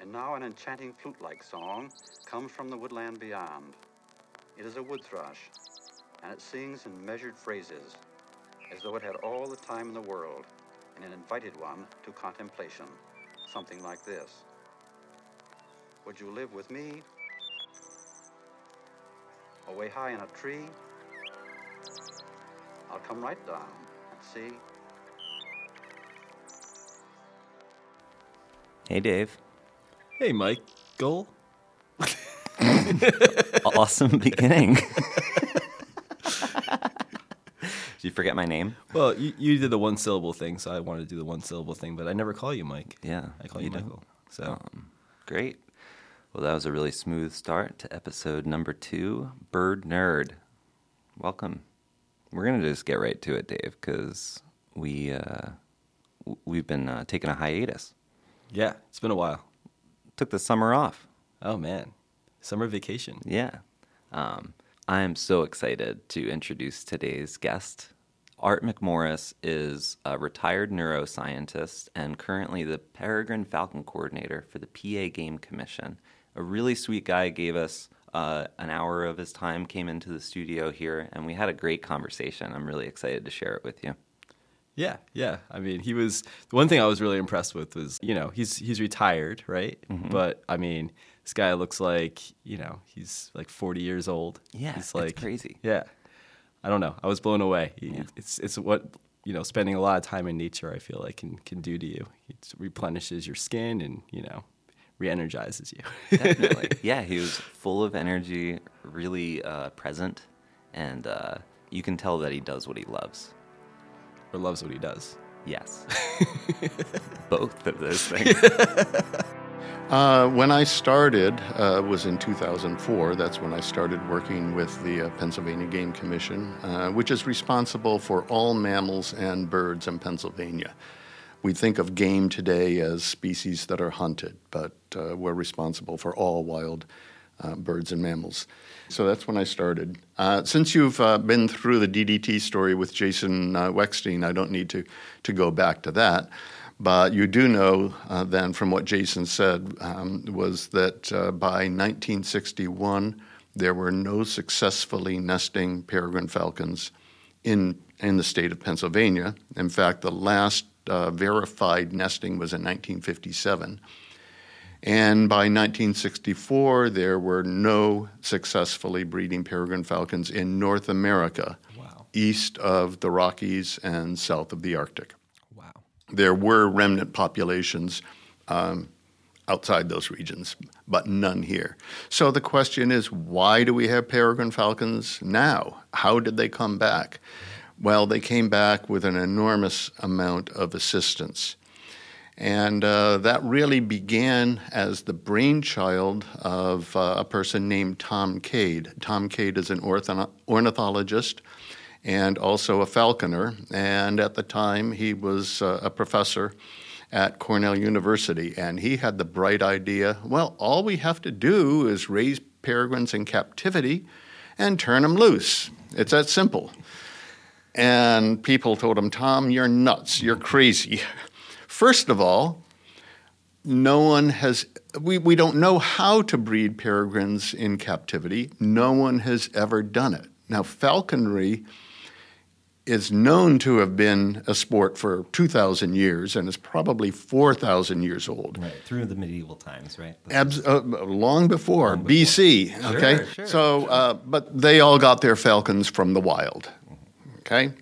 And now an enchanting flute-like song comes from the woodland beyond. It is a wood thrush, and it sings in measured phrases, as though it had all the time in the world, and it invited one to contemplation, something like this. Would you live with me? Away high in a tree? I'll come right down and see. Hey, Dave. Hey, Michael. Awesome beginning. Did you forget my name? Well, you, you did the one syllable thing, so I wanted to do the one syllable thing, but I never call you Mike. Yeah, I call you, you. Michael. So Um, great. Well, that was a really smooth start to episode number two Bird Nerd. Welcome. We're going to just get right to it, Dave, because we uh, we've been uh, taking a hiatus. yeah, it's been a while. Took the summer off. Oh man, summer vacation. Yeah. Um, I am so excited to introduce today's guest. Art McMorris is a retired neuroscientist and currently the Peregrine Falcon coordinator for the PA Game Commission. A really sweet guy gave us uh, an hour of his time, came into the studio here, and we had a great conversation. I'm really excited to share it with you. Yeah, yeah. I mean, he was the one thing I was really impressed with was you know he's he's retired, right? Mm-hmm. But I mean, this guy looks like you know he's like forty years old. Yeah, he's it's like crazy. Yeah, I don't know. I was blown away. He- Yeah. It's it's what you know spending a lot of time in nature. I feel like can can do to you. It replenishes your skin and you know re-energizes you. Definitely. yeah, he was full of energy, really uh, present, and uh, you can tell that he does what he loves. Or loves what he does. Yes. Both of those things. Uh, when I started uh, was in 2004. That's when I started working with the uh, Pennsylvania Game Commission, uh, which is responsible for all mammals and birds in Pennsylvania. We think of game today as species that are hunted, but uh, we're responsible for all wild uh, birds and mammals. So that's when I started. Uh, since you've uh, been through the DDT story with Jason uh, Weckstein, I don't need to, to go back to that. But you do know uh, then from what Jason said um, was that uh, by 1961, there were no successfully nesting peregrine falcons in, in the state of Pennsylvania. In fact, the last verified nesting was in 1957. And by 1964, there were no successfully breeding peregrine falcons in North America, Wow. east of the Rockies and south of the Arctic. Wow. There were remnant populations um, outside those regions, but none here. So the question is why do we have peregrine falcons now? How did they come back? Well, they came back with an enormous amount of assistance. And uh, that really began as the brainchild of uh, a person named Tom Cade. Tom Cade is an ortho- ornithologist and also a falconer. And at the time, he was uh, a professor at Cornell University. And he had the bright idea well, all we have to do is raise peregrines in captivity and turn them loose. It's that simple. And people told him, Tom, you're nuts. You're crazy. First of all, no one has, we, we don't know how to breed peregrines in captivity. No one has ever done it. Now, falconry is known to have been a sport for 2,000 years and is probably 4,000 years old. Right, through the medieval times, right? Abs- uh, long before BC. Okay, sure, so uh, but they all got their falcons from the wild. Okay,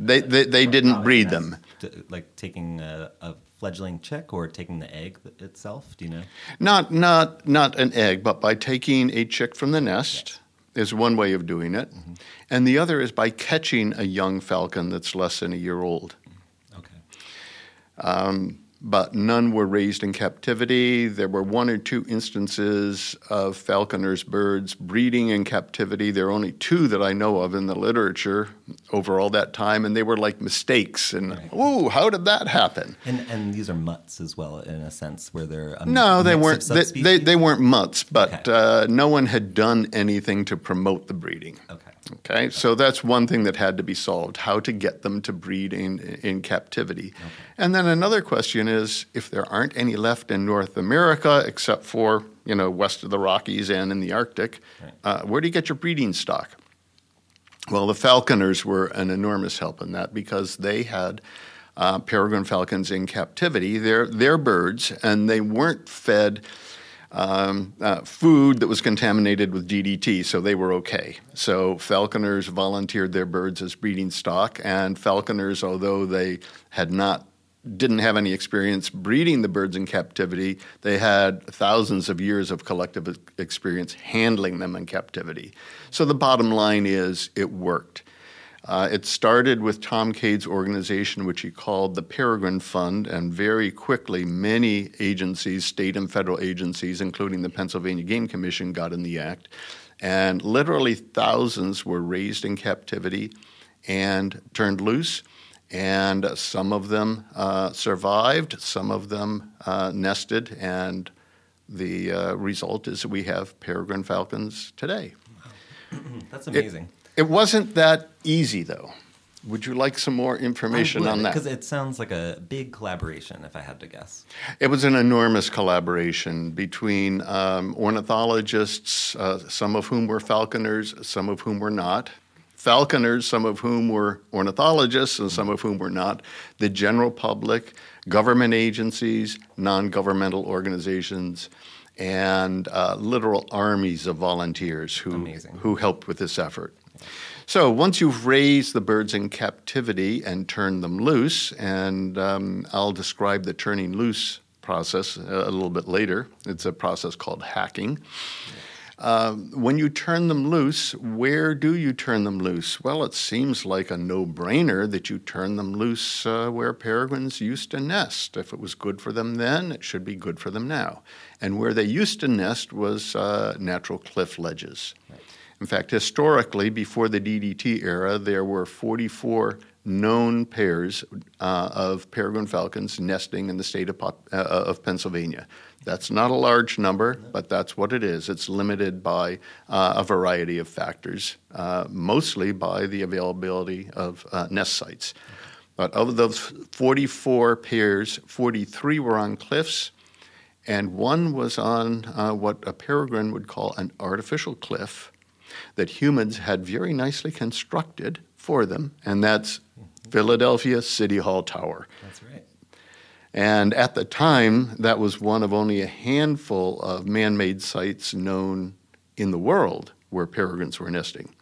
they they, they didn't breed them. T- like taking a, a fledgling chick or taking the egg itself? Do you know? Not not not an egg, but by taking a chick from the nest is one way of doing it, mm-hmm. and the other is by catching a young falcon that's less than a year old. Mm-hmm. Okay. Um, but none were raised in captivity. There were one or two instances of falconers' birds breeding in captivity. There are only two that I know of in the literature over all that time, and they were like mistakes. And Right. ooh, how did that happen? And and these are mutts as well, in a sense, where they're No, they weren't. They, they, they weren't mutts, but Okay. uh, no one had done anything to promote the breeding. Okay. Okay, so that's one thing that had to be solved how to get them to breed in, in captivity. And then another question is if there aren't any left in North America except for, you know, west of the Rockies and in the Arctic, uh, where do you get your breeding stock? Well, the falconers were an enormous help in that because they had uh, peregrine falcons in captivity. They're, they're birds, and they weren't fed um, uh, food that was contaminated with DDT, so they were okay. So falconers volunteered their birds as breeding stock, and falconers, although they had not didn't have any experience breeding the birds in captivity, they had thousands of years of collective experience handling them in captivity. So the bottom line is it worked. Uh, it started with Tom Cade's organization, which he called the Peregrine Fund, and very quickly, many agencies, state and federal agencies, including the Pennsylvania Game Commission, got in the act. And literally thousands were raised in captivity and turned loose. And some of them uh, survived, some of them uh, nested, and the uh, result is that we have peregrine falcons today. That's amazing. It wasn't that easy, though. Would you like some more information on that? Because it sounds like a big collaboration, if I had to guess. It was an enormous collaboration between um, ornithologists, uh, some of whom were falconers, some of whom were not. Falconers, some of whom were ornithologists, and some of whom were not. The general public, government agencies, non governmental organizations, and uh, literal armies of volunteers who, Amazing. who helped with this effort. So once you've raised the birds in captivity and turned them loose, and um, I'll describe the turning loose process a little bit later. It's a process called hacking. Um, when you turn them loose, where do you turn them loose? Well, it seems like a no brainer that you turn them loose uh, where peregrines used to nest. If it was good for them then, it should be good for them now. And where they used to nest was uh, natural cliff ledges. In fact, historically, before the DDT era, there were 44 known pairs uh, of peregrine falcons nesting in the state of, pop, uh, of Pennsylvania. That's not a large number, but that's what it is. It's limited by uh, a variety of factors, uh, mostly by the availability of uh, nest sites. But of those 44 pairs, 43 were on cliffs, and one was on uh, what a peregrine would call an artificial cliff that humans had very nicely constructed for them, and that's Philadelphia City Hall Tower. That's right. And at the time, that was one of only a handful of man made sites known in the world where peregrines were nesting.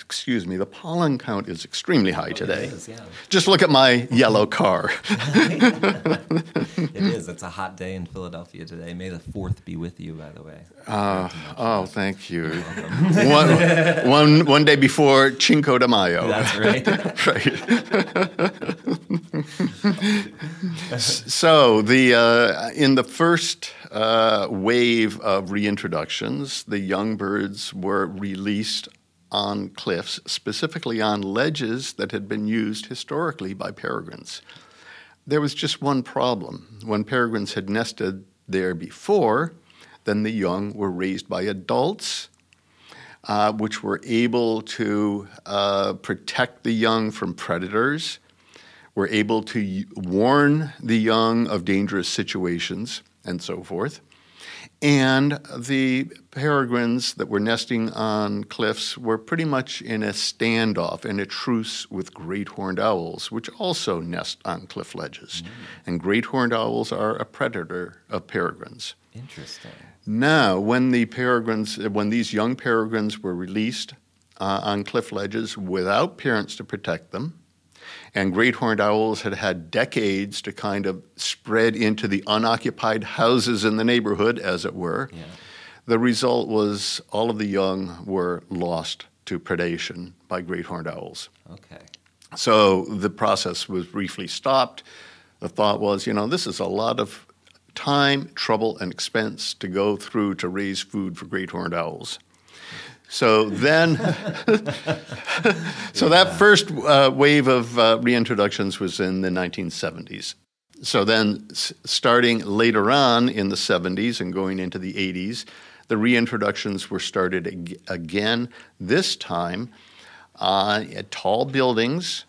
Excuse me, the pollen count is extremely high today. It is, yeah. Just look at my yellow car. It is. It's a hot day in Philadelphia today. May the 4th be with you, by the way. Uh, oh, thank you. one, one, one day before Cinco de Mayo. That's right. right. so the uh, in the first uh, wave of reintroductions, the young birds were released on cliffs, specifically on ledges that had been used historically by peregrines. There was just one problem. When peregrines had nested there before, then the young were raised by adults, uh, which were able to uh, protect the young from predators, were able to warn the young of dangerous situations, and so forth. And the peregrines that were nesting on cliffs were pretty much in a standoff, in a truce with great horned owls, which also nest on cliff ledges. And great horned owls are a predator of peregrines. Interesting. Now, when the peregrines, when these young peregrines were released uh, on cliff ledges without parents to protect them, and great horned owls had had decades to kind of spread into the unoccupied houses in the neighborhood, as it were. Yeah. The result was all of the young were lost to predation by great horned owls. Okay. So the process was briefly stopped. The thought was, you know, this is a lot of time, trouble, and expense to go through to raise food for great horned owls. So then, so that first uh, wave of uh, reintroductions was in the 1970s. So then, s- starting later on in the 70s and going into the 80s, the reintroductions were started ag- again, this time uh, tall buildings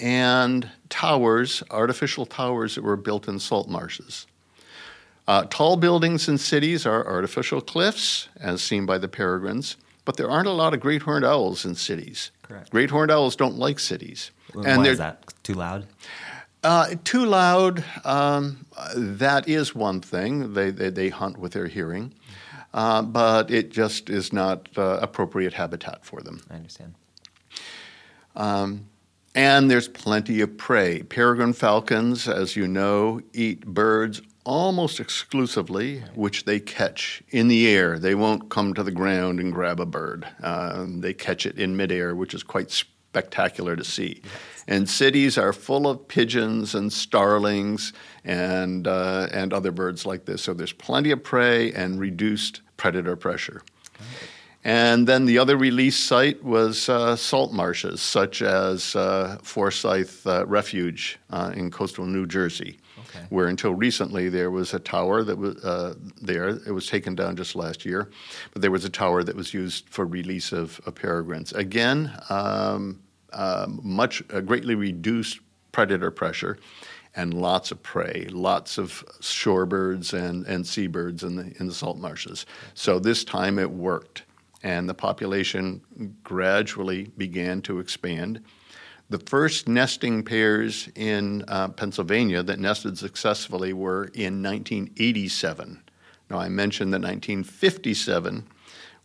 and towers, artificial towers that were built in salt marshes. Uh, tall buildings in cities are artificial cliffs, as seen by the peregrines, but there aren't a lot of great horned owls in cities. Correct. Great horned owls don't like cities. Why they're- is that too loud? uh, too loud, um, that is one thing. They, they, they hunt with their hearing, uh, but it just is not uh, appropriate habitat for them. I understand. And there's plenty of prey. Peregrine falcons, as you know, eat birds almost exclusively, which they catch in the air. They won't come to the ground and grab a bird. Um, they catch it in midair, which is quite spectacular to see. And cities are full of pigeons and starlings and, uh, and other birds like this. So there's plenty of prey and reduced predator pressure. And then the other release site was uh, salt marshes, such as uh, Forsythe uh, Refuge uh, in coastal New Jersey, Okay. where until recently there was a tower that was uh, there. It was taken down just last year, but there was a tower that was used for release of, of peregrines. Again, um, um, much uh, greatly reduced predator pressure. And lots of prey, lots of shorebirds and, and seabirds in the, in the salt marshes. So this time it worked and the population gradually began to expand. The first nesting pairs in uh, Pennsylvania that nested successfully were in 1987. Now, I mentioned that 1957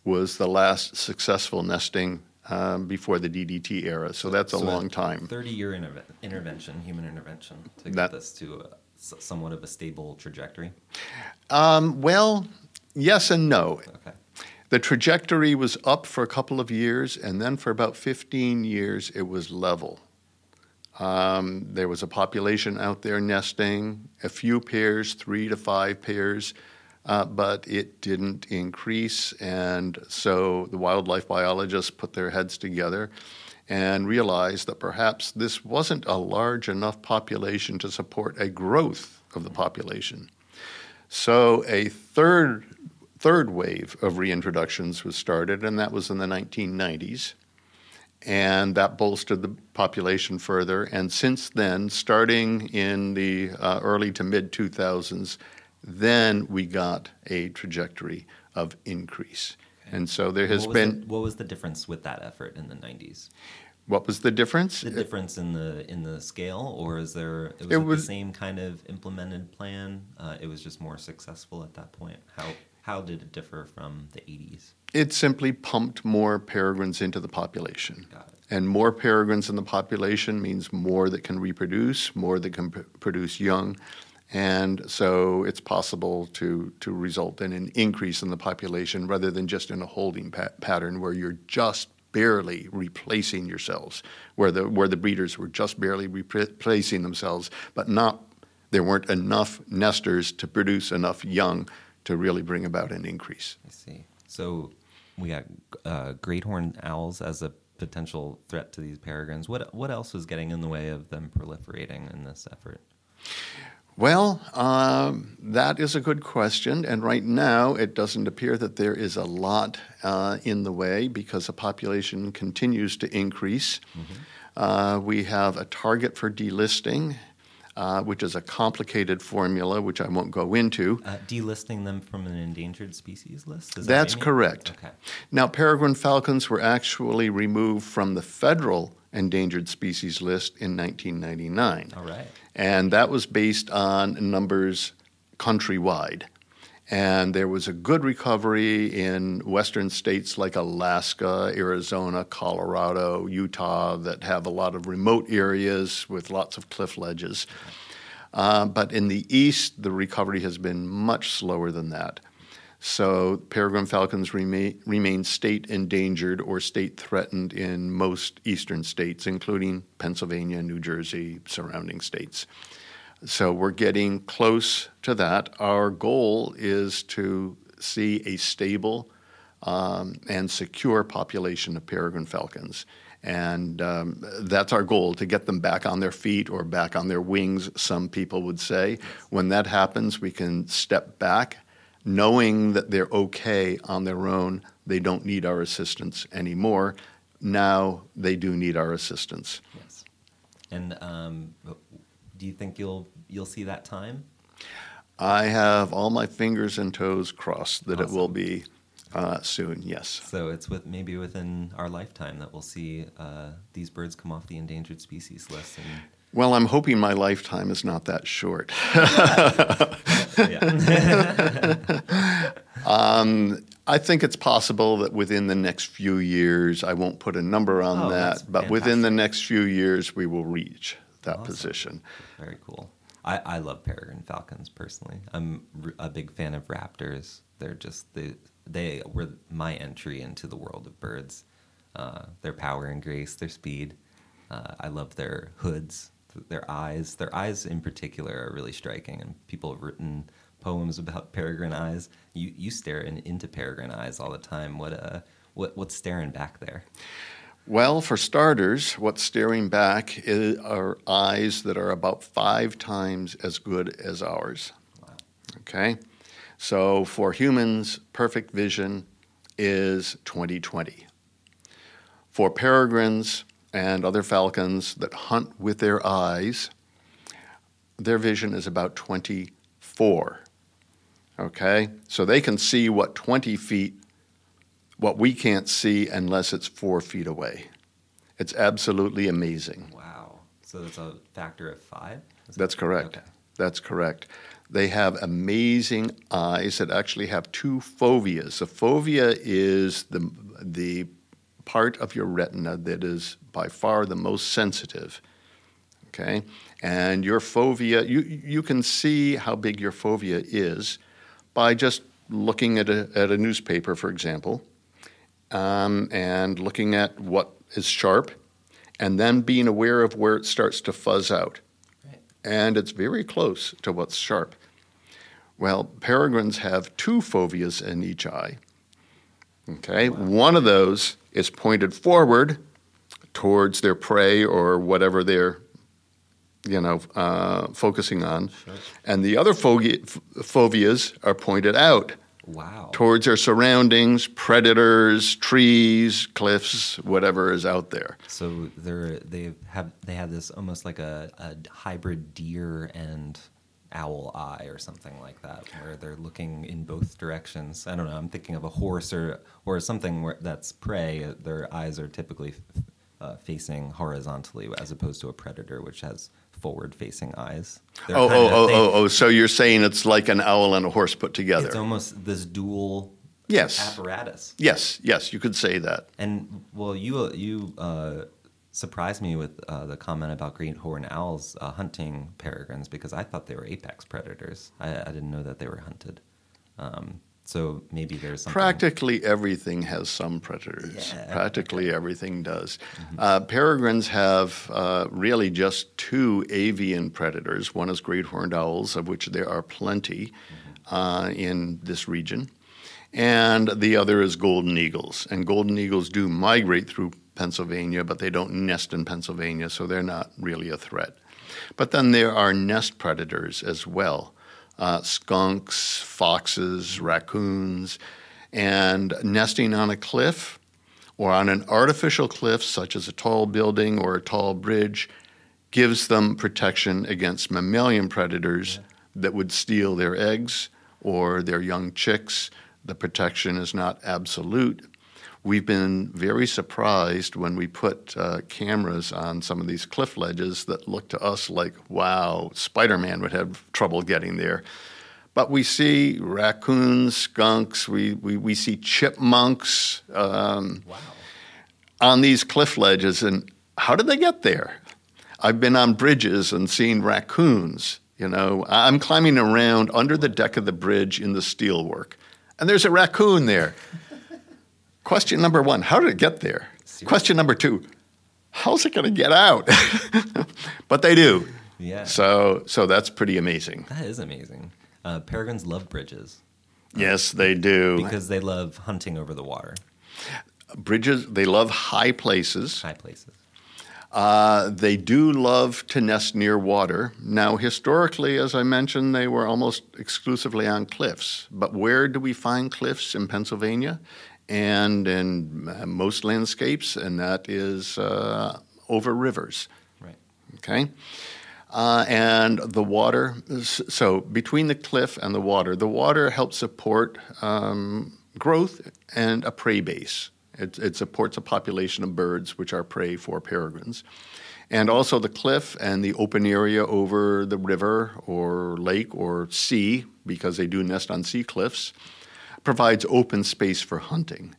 was the last successful nesting um, before the DDT era, so that's a So long time. 30 year interve- intervention, human intervention, to get That- this to a, somewhat of a stable trajectory. Um, well, yes and no. Okay. The trajectory was up for a couple of years, and then for about 15 years, it was level. Um, there was a population out there nesting, a few pairs, three to five pairs, uh, but it didn't increase. And so the wildlife biologists put their heads together and realized that perhaps this wasn't a large enough population to support a growth of the population. So a third third wave of reintroductions was started, and that was in the 1990s. And that bolstered the population further. And since then, starting in the uh, early to mid 2000s, then we got a trajectory of increase. And so there has what been. The, what was the difference with that effort in the 90s? what was the difference? The difference in the in the scale, or is there it was, it was- the same kind of implemented plan? Uh, it was just more successful at that point. How how did it differ from the 80s? It simply pumped more peregrines into the population. And more peregrines in the population means more that can reproduce, more that can pr- produce young. And so it's possible to, to result in an increase in the population rather than just in a holding pa- pattern where you're just barely replacing yourselves, where the, where the breeders were just barely replacing themselves, but not, there weren't enough nesters to produce enough young to really bring about an increase. I see. So we got uh, great horned owls as a potential threat to these peregrines. What what else was getting in the way of them proliferating in this effort? Well, um, that is a good question. And right now, it doesn't appear that there is a lot uh, in the way because the population continues to increase. Uh, we have a target for delisting, uh, which is a complicated formula, which I won't go into. Uh, delisting them from an endangered species list? Is That's you mean? correct. Okay. Now, peregrine falcons were actually removed from the federal endangered species list in 1999. All right. And that was based on numbers countrywide. And there was a good recovery in western states like Alaska, Arizona, Colorado, Utah that have a lot of remote areas with lots of cliff ledges. Uh, but in the east, the recovery has been much slower than that. So peregrine falcons remain, remain state endangered or state threatened in most eastern states, including Pennsylvania, New Jersey, surrounding states. So we're getting close to that. Our goal is to see a stable um, and secure population of peregrine falcons. And um, that's our goal to get them back on their feet or back on their wings, some people would say. When that happens, we can step back knowing that they're okay on their own. They don't need our assistance anymore. now they do need our assistance. Yes. And um, do you think you'll you'll see that time? I have all my fingers and toes crossed that it will be uh, soon. Yes. So it's with maybe within our lifetime that we'll see uh, these birds come off the endangered species list. And Well, I'm hoping my lifetime is not that short. yeah, I think it's possible that within the next few years, I won't put a number on Oh, that, but within the next few years, we will reach that Awesome. position. very cool. I, I love peregrine falcons personally. I'm a big fan of raptors. They're just they they were my entry into the world of birds. Uh, their power and grace, their speed. Uh, I love their hoods, their eyes. Their eyes in particular are really striking, and people have written poems about peregrine eyes. You you stare in, into peregrine eyes all the time. What uh what what's staring back there? Well, for starters, what's staring back are eyes that are about five times as good as ours. Wow. Okay? So for humans, perfect vision is 2020. For peregrines and other falcons that hunt with their eyes, their vision is about 24. Okay? So they can see what 20 feet, what we can't see unless it's four feet away. It's absolutely amazing. Wow. So that's a factor of five. Is That's that- correct. Okay. That's correct. They have amazing eyes that actually have two foveas. A fovea is the, the part of your retina that is by far the most sensitive. Okay? And your fovea, you, you can see how big your fovea is by just looking at a, at a newspaper, for example, um, and looking at what is sharp, and then being aware of where it starts to fuzz out Right. and it's very close to what's sharp. Well, peregrines have two foveas in each eye. Okay, one of those is pointed forward towards their prey or whatever they're, you know, uh, focusing on, Sure. and the other foveas are pointed out Wow. towards their surroundings, predators, trees, cliffs, whatever is out there. So they're they have they have this almost like a, a hybrid deer and owl eye or something like that, where they're looking in both directions. I don't know. I'm thinking of a horse or or something where that's prey. Their eyes are typically uh, facing horizontally, as opposed to a predator, which has forward-facing eyes. They're Oh, oh, of- oh, oh, oh! So you're saying it's like an owl and a horse put together? It's almost this dual Yes. apparatus. Yes, yes, you could say that. And well, you you uh, surprised me with uh, the comment about great horn owls uh, hunting peregrines because I thought they were apex predators. I, I didn't know that they were hunted. Um, so maybe there's something. Practically everything has some predators. Yeah, Practically everything does. Uh, peregrines have uh, really just two avian predators. One is great horned owls, of which there are plenty uh, in this region, and the other is golden eagles. And golden eagles do migrate through Pennsylvania, but they don't nest in Pennsylvania, so they're not really a threat. But then there are nest predators as well uh, skunks, foxes, raccoons, and nesting on a cliff or on an artificial cliff, such as a tall building or a tall bridge, gives them protection against mammalian predators that would steal their eggs or their young chicks. The protection is not absolute. We've been very surprised when we put uh, cameras on some of these cliff ledges that look to us like, wow, Spider Man would have trouble getting there. But we see raccoons, skunks, we, we, we see chipmunks um, Wow. on these cliff ledges. And how did they get there? I've been on bridges and seen raccoons. You know, I'm climbing around under the deck of the bridge in the steelwork, and there's a raccoon there. Question number one How did it get there? Seriously? Question number two How's it going to get out? but they do. Yeah. So, so that's pretty amazing. That is amazing. Uh, peregrines love bridges Yes, they do. because they love hunting over the water, Bridges, they love high places. high places. Uh, they do love to nest near water. Now, historically, as I mentioned, they were almost exclusively on cliffs. But where do we find cliffs in Pennsylvania? And in most landscapes, and that is uh, over rivers. Right. Okay? Uh, and the water, so between the cliff and the water, the water helps support um, growth and a prey base. It, it, supports a population of birds, which are prey for peregrines. And also the cliff and the open area over the river or lake or sea, because they do nest on sea cliffs, provides open space for hunting.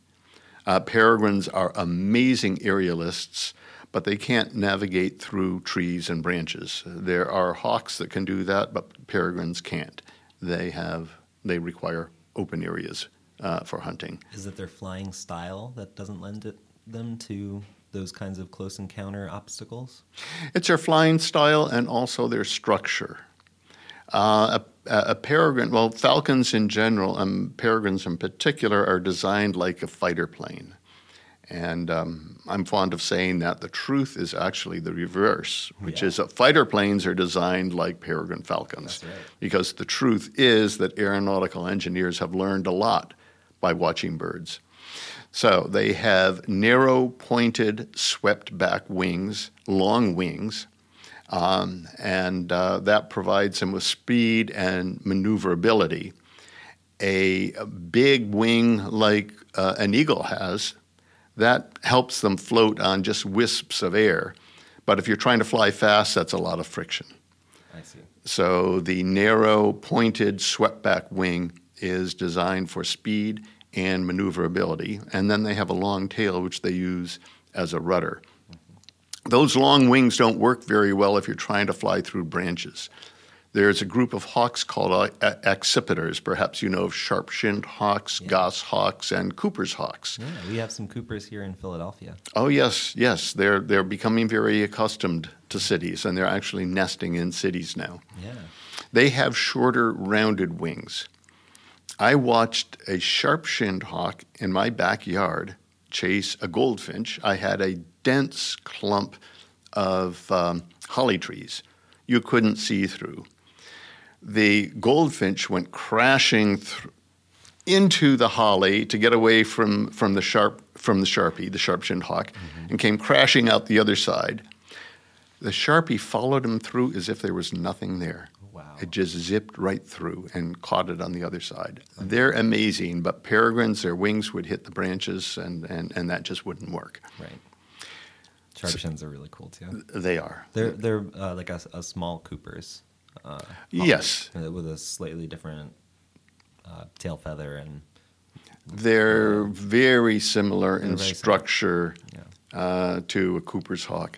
Uh, peregrines are amazing aerialists but they can't navigate through trees and branches. There are hawks that can do that, but peregrines can't. They have they require open areas uh, for hunting. Is it their flying style that doesn't lend it, them to those kinds of close encounter obstacles? It's their flying style and also their structure. Uh, a, a, peregrine, well, falcons in general, and um, peregrines in particular, are designed like a fighter plane. And um, I'm fond of saying that the truth is actually the reverse, which yeah. is that fighter planes are designed like peregrine falcons. Right. Because the truth is that aeronautical engineers have learned a lot by watching birds. So they have narrow, pointed, swept back wings, long wings, um, and uh, that provides them with speed and maneuverability. A, a big wing like uh, an eagle has that helps them float on just wisps of air. But if you're trying to fly fast, that's a lot of friction. I see. So the narrow, pointed, swept back wing is designed for speed and maneuverability. And then they have a long tail, which they use as a rudder. Those long wings don't work very well if you're trying to fly through branches. There's a group of hawks called uh, accipiters. Perhaps you know of sharp-shinned hawks, yeah. goshawks, and Cooper's hawks. Yeah, we have some Coopers here in Philadelphia. Oh yes, yes. They're they're becoming very accustomed to cities, and they're actually nesting in cities now. Yeah. They have shorter, rounded wings. I watched a sharp-shinned hawk in my backyard chase a goldfinch. I had a dense clump of um, holly trees you couldn't see through the goldfinch went crashing th- into the holly to get away from, from the sharp from the sharpie, the sharp-shinned hawk, mm-hmm. and came crashing out the other side. The sharpie followed him through as if there was nothing there. Wow. It just zipped right through and caught it on the other side. They're amazing, but peregrines, their wings would hit the branches, and, and, and that just wouldn't work. Right. Sharpshins so, are really cool too. They are. They're they're uh, like a, a small Coopers. Uh, yes, with a slightly different uh, tail feather and. They're very similar in very structure similar. Yeah. Uh, to a Cooper's hawk.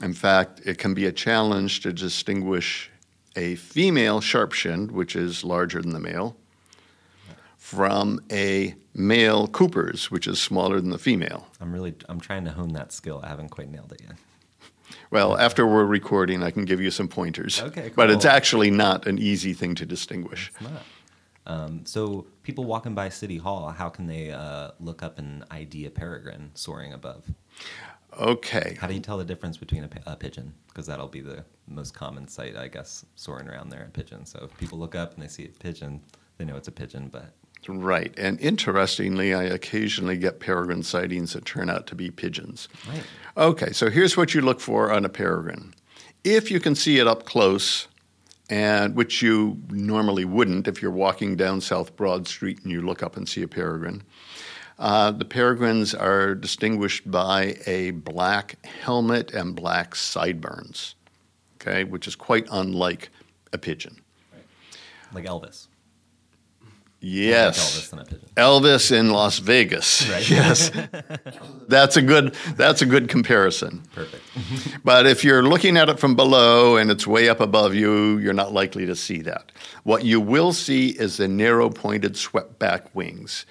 In fact, it can be a challenge to distinguish a female sharpshin, which is larger than the male, from a male Cooper's, which is smaller than the female. I'm really I'm trying to hone that skill. I haven't quite nailed it yet. Well, after we're recording, I can give you some pointers. Okay, cool. But it's actually not an easy thing to distinguish. It's not. Um, so, people walking by City Hall, how can they uh, look up an ID a peregrine soaring above? Okay. How do you tell the difference between a, a pigeon? Because that'll be the most common sight, I guess, soaring around there, a pigeon. So, if people look up and they see a pigeon, they know it's a pigeon, but Right. And interestingly, I occasionally get peregrine sightings that turn out to be pigeons. Right. Okay, so here's what you look for on a peregrine. If you can see it up close, and which you normally wouldn't if you're walking down South Broad Street and you look up and see a peregrine, uh, the peregrines are distinguished by a black helmet and black sideburns, okay, which is quite unlike a pigeon. Right. Like Elvis. Yes, Elvis, Elvis, in Las Vegas. Right. Yes, that's a good that's a good comparison. Perfect. but if you're looking at it from below and it's way up above you, you're not likely to see that. What you will see is the narrow pointed swept back wings.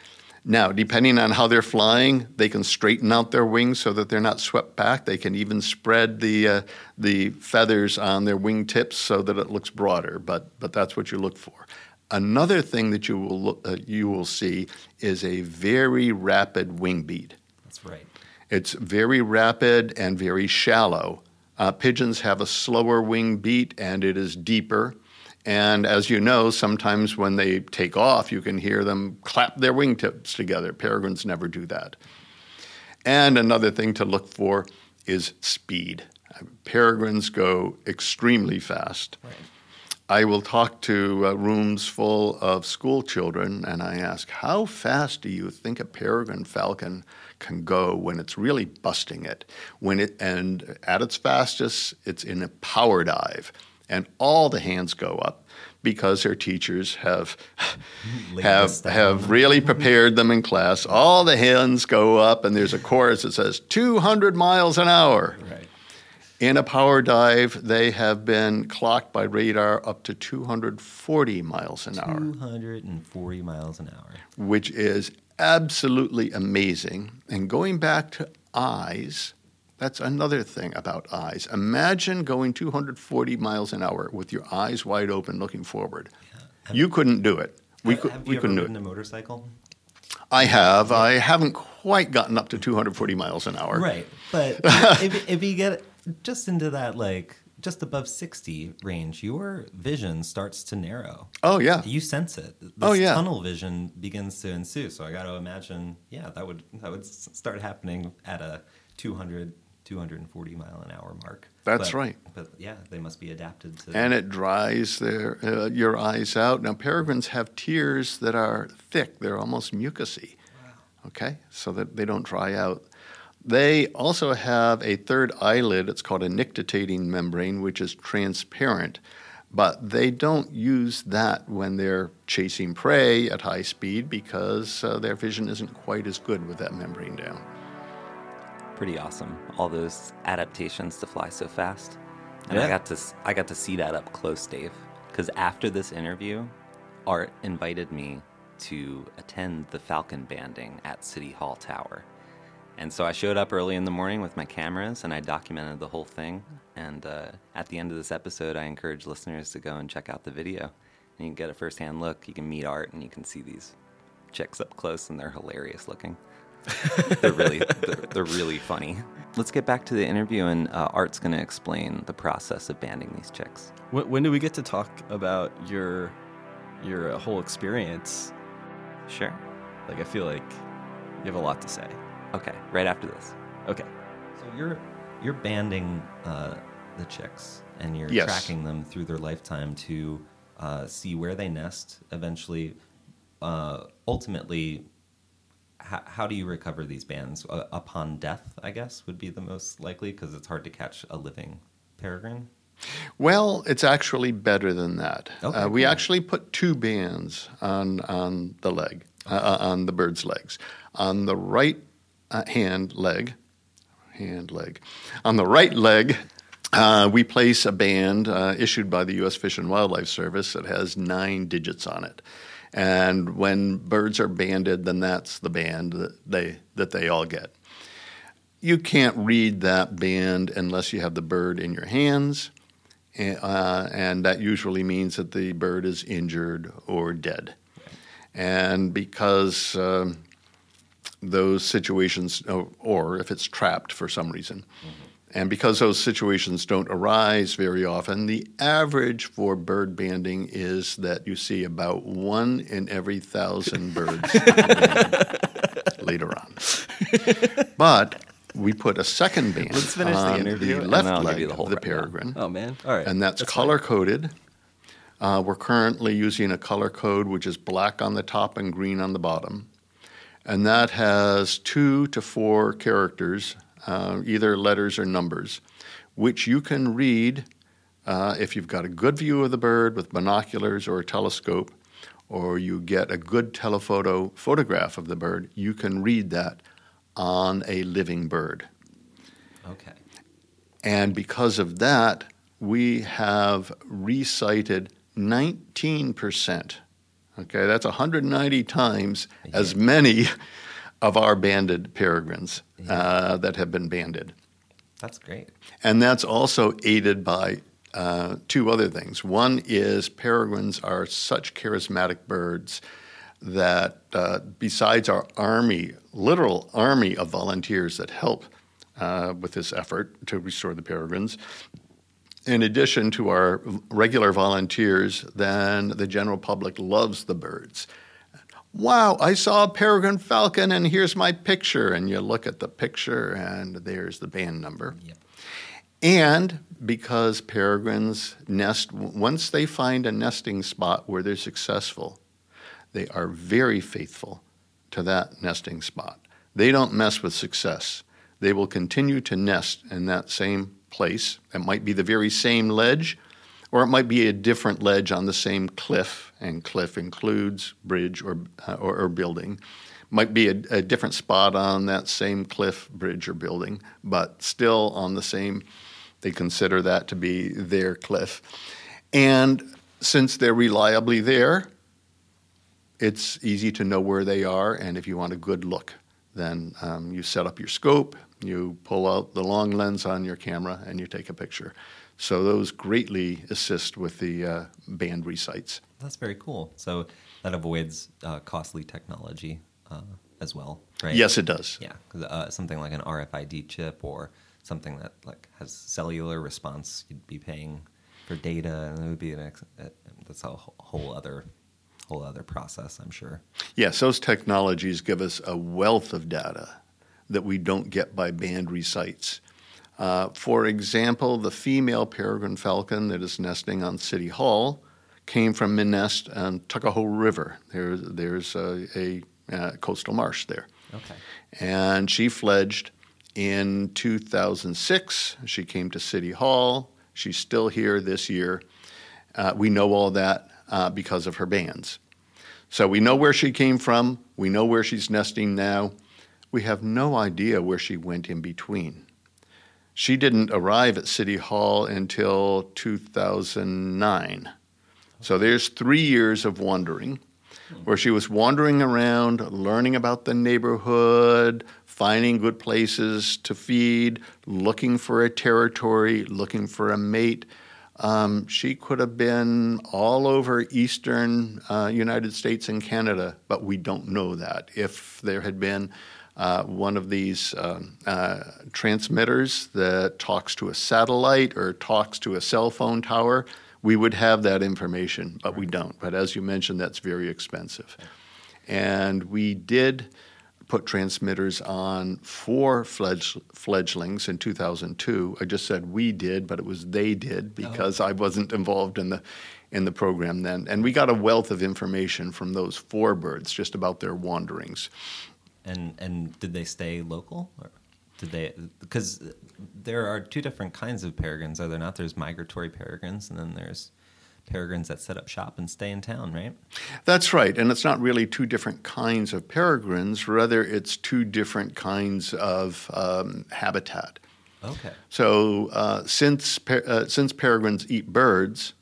Now, depending on how they're flying, they can straighten out their wings so that they're not swept back. They can even spread the uh, the feathers on their wingtips so that it looks broader. But but that's what you look for. Another thing that you will uh, you will see is a very rapid wing beat. That's right. It's very rapid and very shallow. Uh, pigeons have a slower wing beat and it is deeper, And as you know, sometimes when they take off, you can hear them clap their wingtips together. Peregrines never do that. And another thing to look for is speed. Peregrines go extremely fast. I will talk to uh, rooms full of school children and I ask, How fast do you think a peregrine falcon can go when it's really busting it? When it and at its fastest, it's in a power dive, and all the hands go up because their teachers have have have really prepared them in class. All the hands go up, and there's a chorus that says 200 miles an hour. Right. In a power dive, they have been clocked by radar up to 240 miles an hour, 240 miles an hour. which is absolutely amazing. And going back to eyes, that's another thing about eyes. Imagine going 240 miles an hour with your eyes wide open looking forward. Yeah, You couldn't do it. We, have could, have we you ever couldn't do ridden it. a motorcycle? I have. I haven't quite gotten up to 240 miles an hour. Right, but if, if you get just into that like just above 60 range, your vision starts to narrow. Oh, yeah. You sense it. This Oh, yeah. tunnel vision begins to ensue. So I got to imagine, yeah, that would that would start happening at a 200 240 mile an hour mark. That's But- right. But yeah, they must be adapted to and it dries their uh, your eyes out. Now peregrines have tears that are thick; they're almost mucousy. Okay, so that they don't dry out. They also have a third eyelid. It's called a nictitating membrane, which is transparent. But they don't use that when they're chasing prey at high speed because uh, their vision isn't quite as good with that membrane down. Pretty awesome. All those adaptations to fly so fast. And I got to I got to see that up close, Dave. Because after this interview, Art invited me to attend the Falcon banding at City Hall Tower. And so I showed up early in the morning with my cameras and I documented the whole thing. And uh, at the end of this episode, I encourage listeners to go and check out the video. And you can get a firsthand look. You can meet Art and you can see these chicks up close, and they're hilarious looking. they're really they're, they're really funny. Let's get back to the interview, and uh, Art's going to explain the process of banding these chicks. When, when do we get to talk about your your uh, whole experience? Sure. Like I feel like you have a lot to say. Okay. Right after this. Okay. So you're you're banding uh, the chicks and you're Yes. tracking them through their lifetime to uh, see where they nest eventually. Uh, ultimately, how, how do you recover these bands uh, upon death? I guess would be the most likely because it's hard to catch a living peregrine. Well, it's actually better than that. Okay, uh, we cool. actually put two bands on on the leg, uh, uh, on the bird's legs. On the right uh, hand leg, hand leg, on the right leg, uh, we place a band uh, issued by the U.S. Fish and Wildlife Service that has nine digits on it. And when birds are banded, then that's the band that they that they all get. You can't read that band unless you have the bird in your hands uh, and that usually means that the bird is injured or dead. And because um, those situations, or- or if it's trapped for some reason, and because those situations don't arise very often, the average for bird banding is that you see about one in every thousand birds later on. But we put a second band Let's finish the on interview, the left leg the of the peregrine Oh man. All right. and that's, fine. color coded. Uh, we're currently using a color code which is black on the top and green on the bottom. And that has two to four characters, uh, either letters or numbers, which you can read uh, if you've got a good view of the bird with binoculars or a telescope, or you get a good telephoto photograph of the bird, you can read that on a living bird. Okay. And because of that, we have resighted 19%. Okay, that's 190 times as many of our banded peregrines uh, that have been banded. That's great. And that's also aided by uh, two other things. One is peregrines are such charismatic birds that uh, besides our army, literal army of volunteers that help uh, with this effort to restore the peregrines, in addition to our regular volunteers, then the general public loves the birds. Wow, I saw a peregrine falcon and here's my picture. And you look at the picture and there's the band number. Yep. And because peregrines nest, once they find a nesting spot where they're successful, they are very faithful to that nesting spot. They don't mess with success. They will continue to nest in that same place. It might be the very same ledge, or it might be a different ledge on the same cliff, and cliff includes bridge or, uh, or, or, building. Might be a, a different spot on that same cliff, bridge, or building, but still on the same they consider that to be their cliff. And since they're reliably there, it's easy to know where they are. And if you want a good look, then um, you set up your scope, you pull out the long lens on your camera, and you take a picture. So those greatly assist with the uh, band resights. That's very cool. So that avoids uh, costly technology uh, as well, right? Yes, it does. Yeah, uh, something like an RFID chip or something that like has cellular response, you'd be paying for data, and it would be an ex- uh, that's a whole other whole other process, I'm sure. Yes, those technologies give us a wealth of data that we don't get by band resights. Uh, for example, the female peregrine falcon that is nesting on City Hall came from a nest on Tuckahoe River. There's, there's a, a uh, coastal marsh there. Okay. And she fledged in 2006. She came to City Hall. She's still here this year. Uh, we know all that uh, because of her bands. So we know where she came from. We know where she's nesting now. We have no idea where she went in between. She didn't arrive at City Hall until 2009. So there's three years of wandering where she was wandering around, learning about the neighborhood, finding good places to feed, looking for a territory, looking for a mate. Um, she could have been all over eastern uh, United States and Canada, but we don't know that. If there had been uh, one of these uh, uh transmitters that talks to a satellite or talks to a cell phone tower, we would have that information, but we don't. But as you mentioned, that's very expensive. And we did put transmitters on four fledg- fledglings in 2002. I just said we did, but it was they did because oh. I wasn't involved in the in the program then. And we got a wealth of information from those four birds just about their wanderings. And and did they stay local? Or did they because there are two different kinds of peregrines, are there not? There's migratory peregrines and then there's peregrines that set up shop and stay in town, right? That's right. And it's not really two different kinds of peregrines, rather, it's two different kinds of um, habitat. Okay. So uh, since, uh, since peregrines eat birds,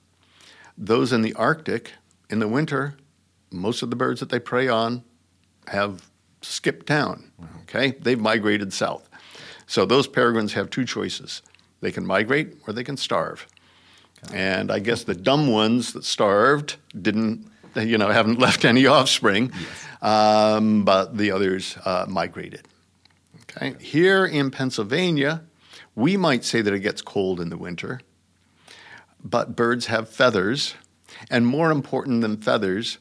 those in the Arctic, in the winter, most of the birds that they prey on have skipped town. Okay? They've migrated south. So those peregrines have two choices they can migrate or they can starve. And I guess the dumb ones that starved didn't, you know, haven't left any offspring, yes. um, but the others uh, migrated. Okay. Here in Pennsylvania, we might say that it gets cold in the winter, but birds have feathers, and more important than feathers,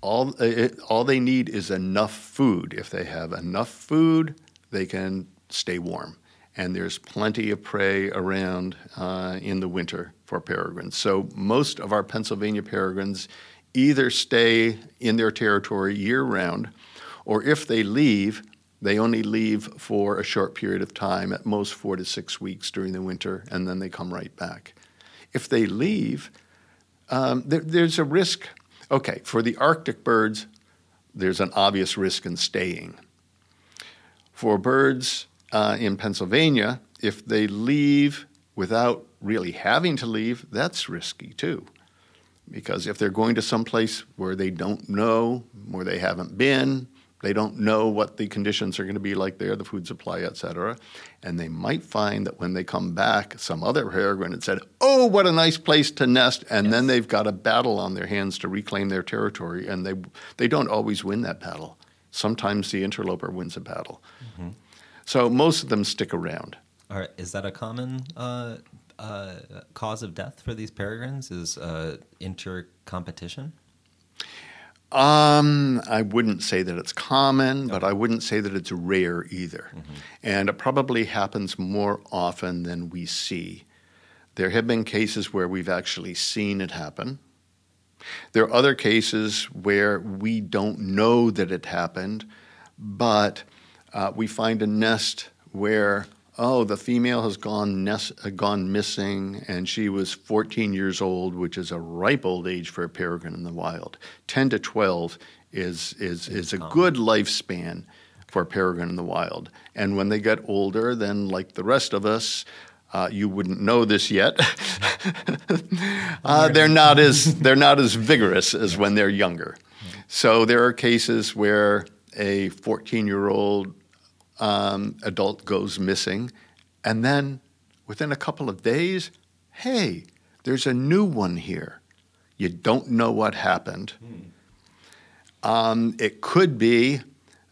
all, it, all they need is enough food. If they have enough food, they can stay warm and there's plenty of prey around uh, in the winter for peregrines. So most of our Pennsylvania peregrines either stay in their territory year round, or if they leave, they only leave for a short period of time, at most four to six weeks during the winter, and then they come right back. If they leave, um, there, there's a risk. Okay, for the Arctic birds, there's an obvious risk in staying. For birds uh, in Pennsylvania, if they leave without really having to leave, that's risky too. Because if they're going to some place where they don't know, where they haven't been, they don't know what the conditions are going to be like there, the food supply, et cetera. And they might find that when they come back, some other peregrine had said, Oh, what a nice place to nest. And yes. then they've got a battle on their hands to reclaim their territory. And they, they don't always win that battle. Sometimes the interloper wins a battle. Mm-hmm. So most of them stick around. All right. Is that a common uh, uh, cause of death for these peregrines is uh, intercompetition? Um, I wouldn't say that it's common, but I wouldn't say that it's rare either. And it probably happens more often than we see. There have been cases where we've actually seen it happen. There are other cases where we don't know that it happened, but uh, we find a nest where oh, the female has gone nest, uh, gone missing, and she was 14 years old, which is a ripe old age for a peregrine in the wild. 10 to 12 is is is a good lifespan for a peregrine in the wild. And when they get older, then like the rest of us. Uh, you wouldn't know this yet. uh, they're not as they're not as vigorous as when they're younger. So there are cases where a 14 year old um, adult goes missing, and then within a couple of days, hey, there's a new one here. You don't know what happened. Um, it could be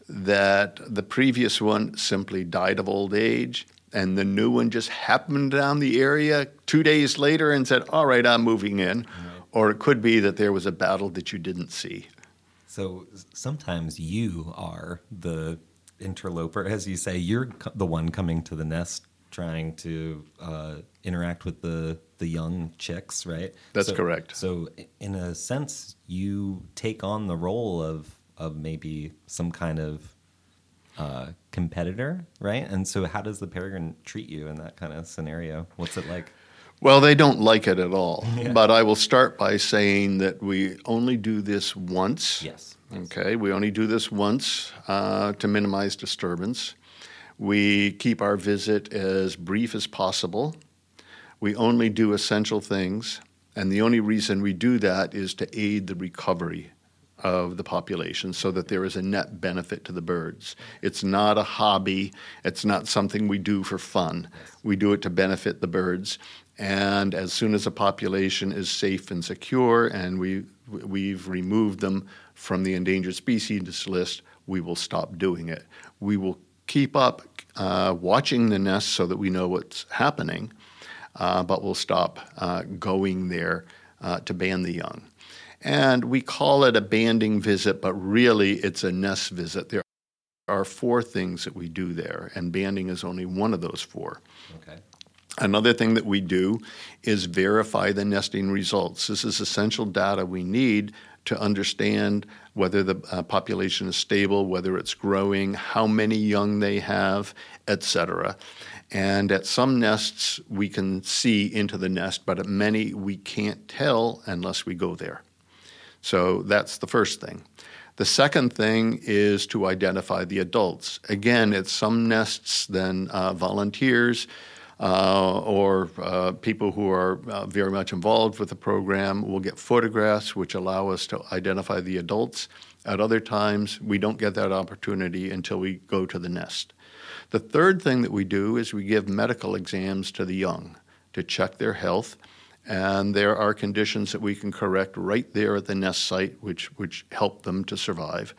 that the previous one simply died of old age, and the new one just happened down the area two days later and said, All right, I'm moving in. Or it could be that there was a battle that you didn't see. So sometimes you are the interloper, as you say. You're the one coming to the nest, trying to uh, interact with the the young chicks, right? That's So- correct. So, in a sense, you take on the role of of maybe some kind of uh, competitor, right? And so, how does the peregrine treat you in that kind of scenario? What's it like? Well, they don't like it at all. But I will start by saying that we only do this once. Yes. Okay, we only do this once uh, to minimize disturbance. We keep our visit as brief as possible. We only do essential things, and the only reason we do that is to aid the recovery of the population so that there is a net benefit to the birds. It's not a hobby, it's not something we do for fun. We do it to benefit the birds. And as soon as a population is safe and secure and we, we've removed them from the endangered species list, we will stop doing it. We will keep up uh, watching the nest so that we know what's happening, uh, but we'll stop uh, going there uh, to ban the young. And we call it a banding visit, but really it's a nest visit. There are four things that we do there, and banding is only one of those four. Okay. Another thing that we do is verify the nesting results. This is essential data we need to understand whether the uh, population is stable, whether it's growing, how many young they have, etc. And at some nests, we can see into the nest, but at many, we can't tell unless we go there. So that's the first thing. The second thing is to identify the adults. Again, at some nests, then uh, volunteers uh, or uh, people who are uh, very much involved with the program will get photographs which allow us to identify the adults. At other times, we don't get that opportunity until we go to the nest. The third thing that we do is we give medical exams to the young to check their health. And there are conditions that we can correct right there at the nest site, which, which help them to survive.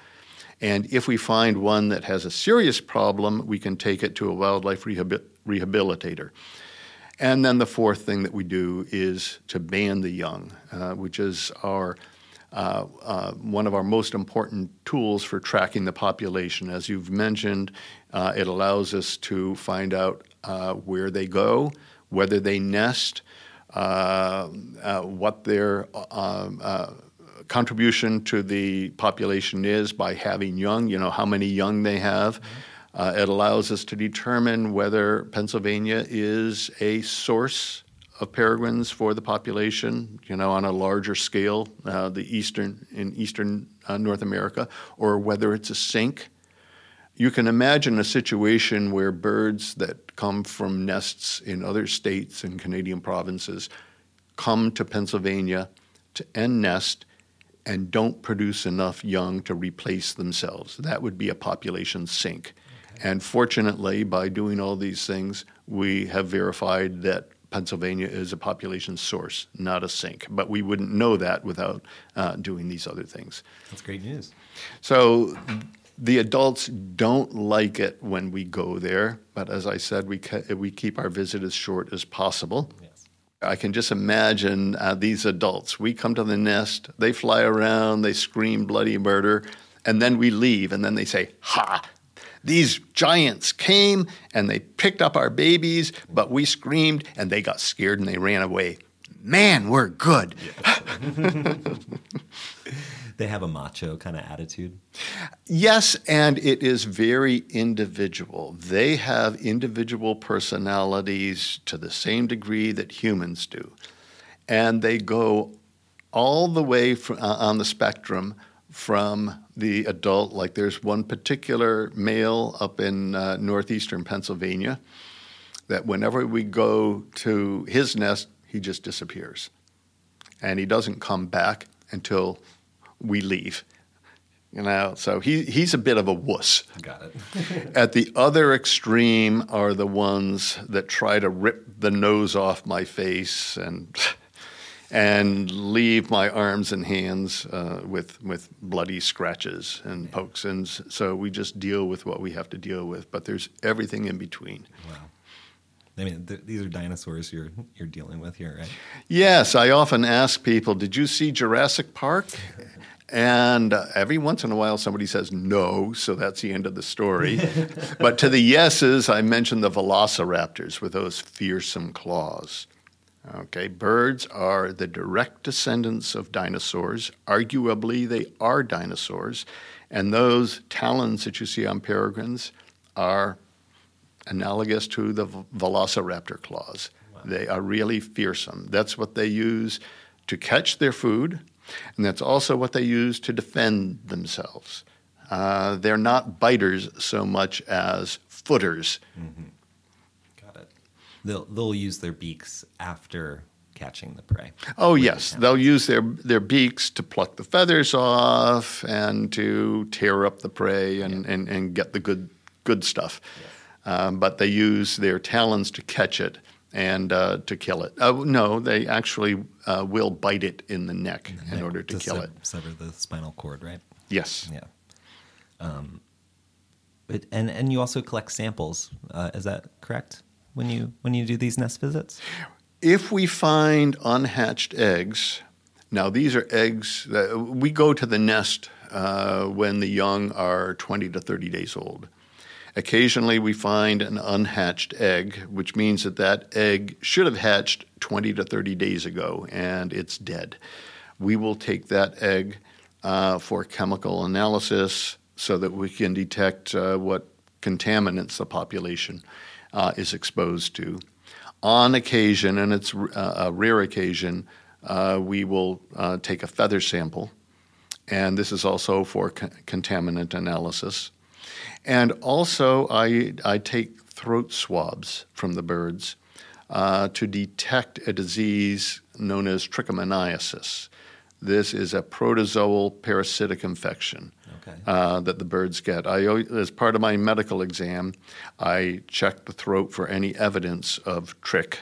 And if we find one that has a serious problem, we can take it to a wildlife rehabi- rehabilitator. And then the fourth thing that we do is to ban the young, uh, which is our uh, uh, one of our most important tools for tracking the population. As you've mentioned, uh, it allows us to find out uh, where they go, whether they nest, uh, uh, what their contribution to the population is by having young, you know, how many young they have. Uh, it allows us to determine whether Pennsylvania is a source of peregrines for the population, you know, on a larger scale, uh, the eastern in eastern uh, North America, or whether it's a sink. You can imagine a situation where birds that come from nests in other states and Canadian provinces come to Pennsylvania to end nest and don't produce enough young to replace themselves. That would be a population sink. And fortunately, by doing all these things, we have verified that Pennsylvania is a population source, not a sink. But we wouldn't know that without uh, doing these other things. That's great news. So the adults don't like it when we go there, but as I said, we, ke- we keep our visit as short as possible. Yes. I can just imagine uh, these adults. We come to the nest, they fly around, they scream bloody murder, and then we leave, and then they say, Ha! These giants came and they picked up our babies, but we screamed and they got scared and they ran away. Man, we're good. They have a macho kind of attitude. Yes, and it is very individual. They have individual personalities to the same degree that humans do. And they go all the way fr- uh, on the spectrum from the adult, like there's one particular male up in uh, northeastern Pennsylvania that whenever we go to his nest, he just disappears. And he doesn't come back until we leave. You know, so he, he's a bit of a wuss. Got it. At the other extreme are the ones that try to rip the nose off my face and and leave my arms and hands uh, with with bloody scratches and pokes. And so we just deal with what we have to deal with. But there's everything in between. Wow. I mean, th- these are dinosaurs you're you're dealing with here, right? Yes, I often ask people, "Did you see Jurassic Park?" And uh, every once in a while, somebody says no, so that's the end of the story. but to the yeses, I mentioned the velociraptors with those fearsome claws. Okay, birds are the direct descendants of dinosaurs. Arguably, they are dinosaurs. And those talons that you see on peregrines are analogous to the velociraptor claws. They are really fearsome. That's what they use to catch their food, and that's also what they use to defend themselves. Uh, they're not biters so much as footers. Got it. They'll they'll use their beaks after catching the prey. Oh yes, they'll use their their beaks to pluck the feathers off and to tear up the prey and, and, and get the good good stuff. Um, but they use their talons to catch it and uh, to kill it. Uh, no, they actually uh, will bite it in the neck in Yeah, order to kill sev- it. Sever the spinal cord, right? Yes. Yeah. Um, but and and you also collect samples. Uh, is that correct? When you when you do these nest visits? If we find unhatched eggs, now these are eggs that we go to the nest uh, when the young are 20 to 30 days old. Occasionally, we find an unhatched egg, which means that that egg should have hatched 20 to 30 days ago and it's dead. We will take that egg uh, for chemical analysis so that we can detect uh, what contaminants the population uh, is exposed to. On occasion, and it's uh, a rare occasion, uh, we will uh, take a feather sample, and this is also for co- contaminant analysis. And also, I, I take throat swabs from the birds uh, to detect a disease known as trichomoniasis. This is a protozoal parasitic infection Okay. uh, that the birds get. I, as part of my medical exam, I check the throat for any evidence of trich.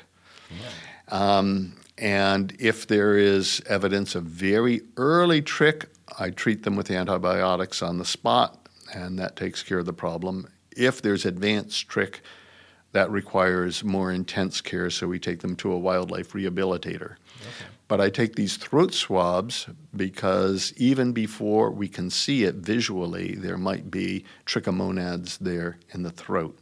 Um, and if there is evidence of very early trich, I treat them with antibiotics on the spot, and that takes care of the problem. If there's advanced trich, that requires more intense care, so we take them to a wildlife rehabilitator. But I take these throat swabs because even before we can see it visually, there might be trichomonads there in the throat.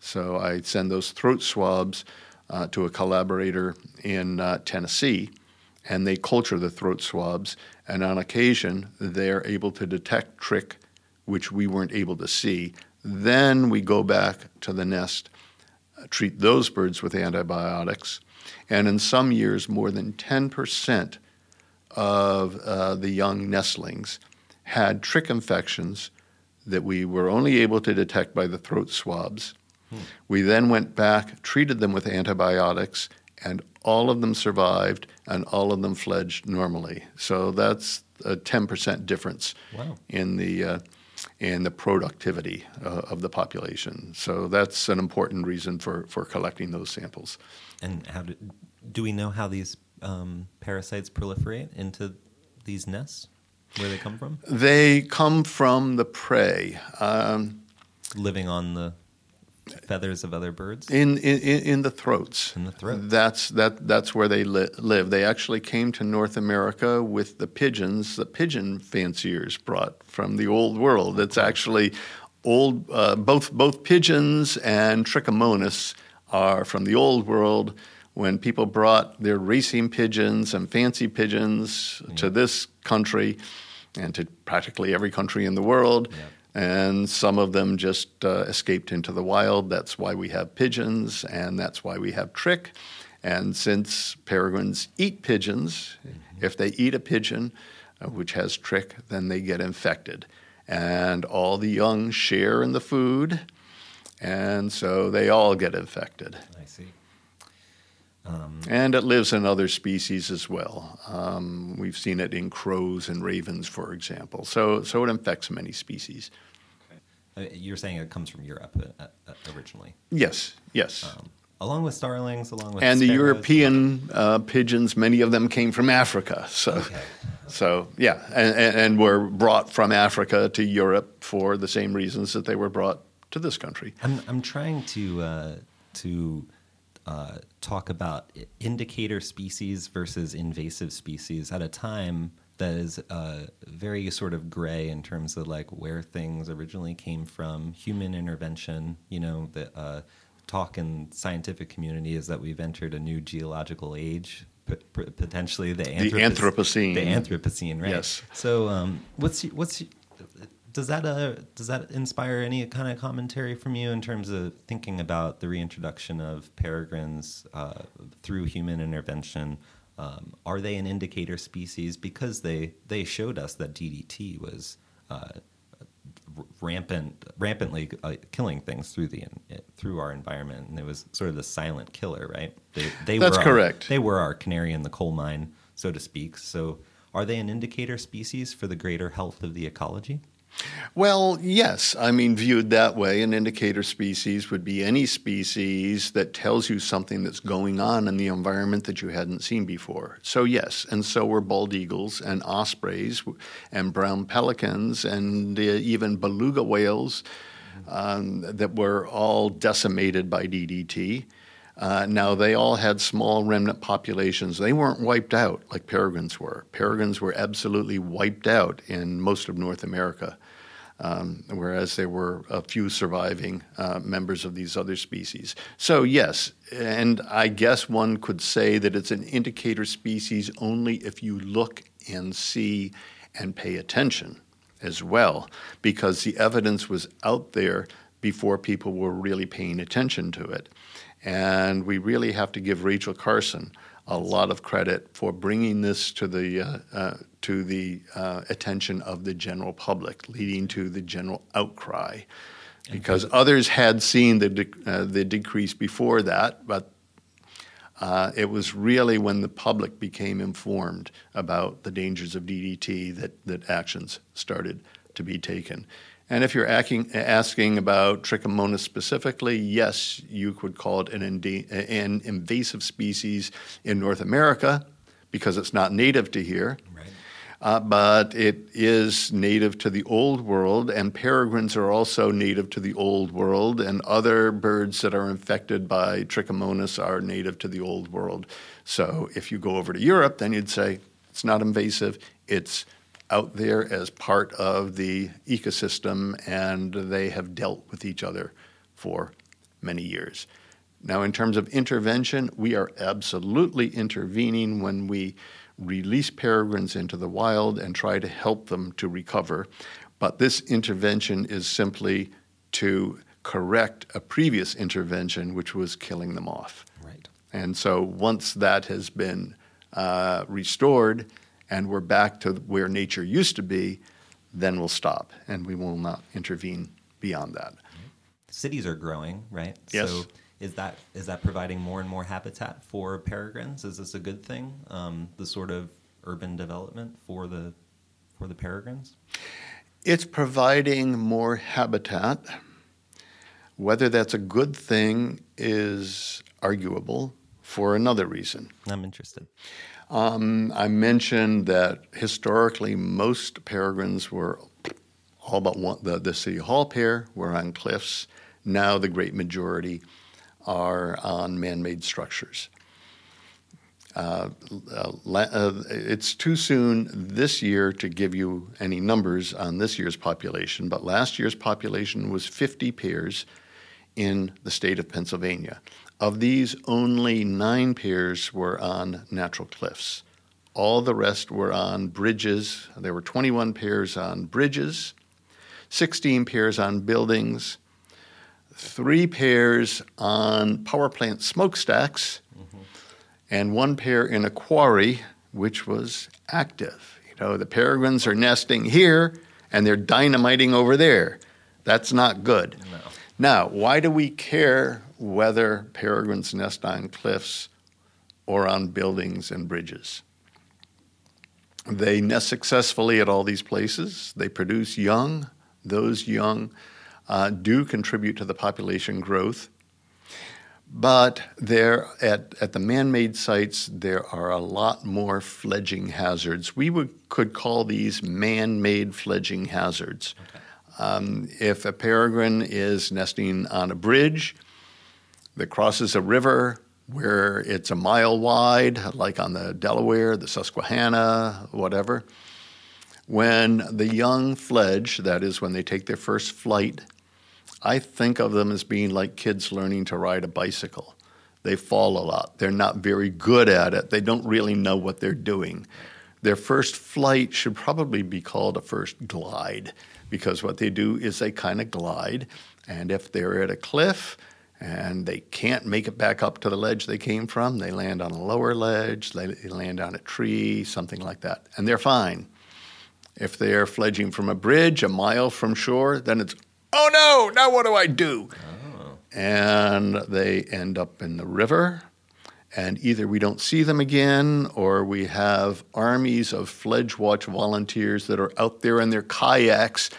So I send those throat swabs uh, to a collaborator in uh, Tennessee, and they culture the throat swabs. And on occasion, they're able to detect trich, which we weren't able to see. Then we go back to the nest, uh, treat those birds with antibiotics, and in some years, more than 10% of uh, the young nestlings had trich infections that we were only able to detect by the throat swabs. We then went back, treated them with antibiotics, and all of them survived and all of them fledged normally. So that's a 10% difference Wow. in the uh, in the productivity uh, of the population. So that's an important reason for, for collecting those samples. And how do do we know how these um, parasites proliferate into these nests? Where they come from? They come from the prey. Um, Living on the feathers of other birds? In, in in the throats. In the throats. That's that that's where they li- live. They actually came to North America with the pigeons. The pigeon fanciers brought from the old world. It's actually old. Uh, both both pigeons and trichomonas are from the old world. When people brought their racing pigeons and fancy pigeons to this country, and to practically every country in the world. And some of them just uh, escaped into the wild. That's why we have pigeons, and that's why we have trich. And since peregrines eat pigeons, if they eat a pigeon uh, which has trich, then they get infected. And all the young share in the food, and so they all get infected. I see. And it lives in other species as well. Um, we've seen it in crows and ravens, for example. So, so it infects many species. Uh, You're saying it comes from Europe uh, uh, originally, Yes, yes. um, along with starlings, along with and the? European uh, pigeons, many of them came from Africa. So, Okay. so yeah, and, and, and were brought from Africa to Europe for the same reasons that they were brought to this country. I'm I'm trying to uh, to uh, talk about indicator species versus invasive species at a time that is uh, very sort of gray in terms of like where things originally came from, human intervention. You know, the uh, talk in scientific community is that we've entered a new geological age. p- p- Potentially the, Anthropocene. the Anthropocene, right? Yes. So, um, what's what's does that uh, does that inspire any kind of commentary from you in terms of thinking about the reintroduction of peregrines uh, through human intervention? Um, are they an indicator species because they they showed us that DDT was uh, rampant rampantly uh, killing things through the through our environment, and it was sort of the silent killer, right? They, they That's were our- correct. they were our canary in the coal mine, so to speak. So, are they an indicator species for the greater health of the ecology? Well, yes. I mean, viewed that way, an indicator species would be any species that tells you something that's going on in the environment that you hadn't seen before. So, yes. And so were bald eagles and ospreys and brown pelicans and uh, even beluga whales um, that were all decimated by DDT. Uh, now, they all had small remnant populations. They weren't wiped out like peregrines were. Peregrines were absolutely wiped out in most of North America, um, whereas there were a few surviving uh, members of these other species. So, yes, and I guess one could say that it's an indicator species only if you look and see and pay attention as well, because the evidence was out there before people were really paying attention to it. And we really have to give Rachel Carson a lot of credit for bringing this to the uh, uh, to the uh, attention of the general public, leading to the general outcry. Because others had seen the de- uh, the decrease before that, but uh, it was really when the public became informed about the dangers of DDT that, that actions started to be taken. And if you're acting, asking about Trichomonas specifically, yes, you could call it an, enda- an invasive species in North America because it's not native to here. Right. Uh, but it is native to the old world, and peregrines are also native to the old world, and other birds that are infected by Trichomonas are native to the old world. So if you go over to Europe, then you'd say it's not invasive, it's out there as part of the ecosystem, and they have dealt with each other for many years. Now, in terms of intervention, we are absolutely intervening when we release peregrines into the wild and try to help them to recover. But this intervention is simply to correct a previous intervention, which was killing them off. Right. And so once that has been uh, restored and we're back to where nature used to be, then we'll stop and we will not intervene beyond that. Cities are growing, right? Yes. So is that is that providing more and more habitat for peregrines? Is this a good thing? Um, the sort of urban development for the for the peregrines. It's providing more habitat. Whether that's a good thing is arguable for another reason. I'm interested. Um, I mentioned that historically most peregrines were all but one, the, the City Hall pair were on cliffs, Now the great majority are on man made structures. Uh, uh, it's too soon this year to give you any numbers on this year's population, but last year's population was 50 pairs in the state of Pennsylvania. Of these, only nine pairs were on natural cliffs. All the rest were on bridges. There were 21 pairs on bridges, 16 pairs on buildings, three pairs on power plant smokestacks, mm-hmm. and one pair in a quarry, which was active. You know, the peregrines are nesting here and they're dynamiting over there. That's not good. No. Now, why do we care whether peregrines nest on cliffs or on buildings and bridges? They nest successfully at all these places. They produce young. Those young uh, do contribute to the population growth. But there, at, at the man made sites, there are a lot more fledging hazards. We would, could call these man made fledging hazards. Okay. Um, if a peregrine is nesting on a bridge that crosses a river where it's a mile wide, like on the Delaware, the Susquehanna, whatever, when the young fledge, that is, when they take their first flight, I think of them as being like kids learning to ride a bicycle. They fall a lot. They're not very good at it. They don't really know what they're doing. Their first flight should probably be called a first glide because what they do is they kind of glide. And if they're at a cliff and they can't make it back up to the ledge they came from, they land on a lower ledge, they land on a tree, something like that. And they're fine. If they're fledging from a bridge a mile from shore, then it's oh no, now what do I do? Oh. And they end up in the river, and either we don't see them again or we have armies of Fledge Watch volunteers that are out there in their kayaks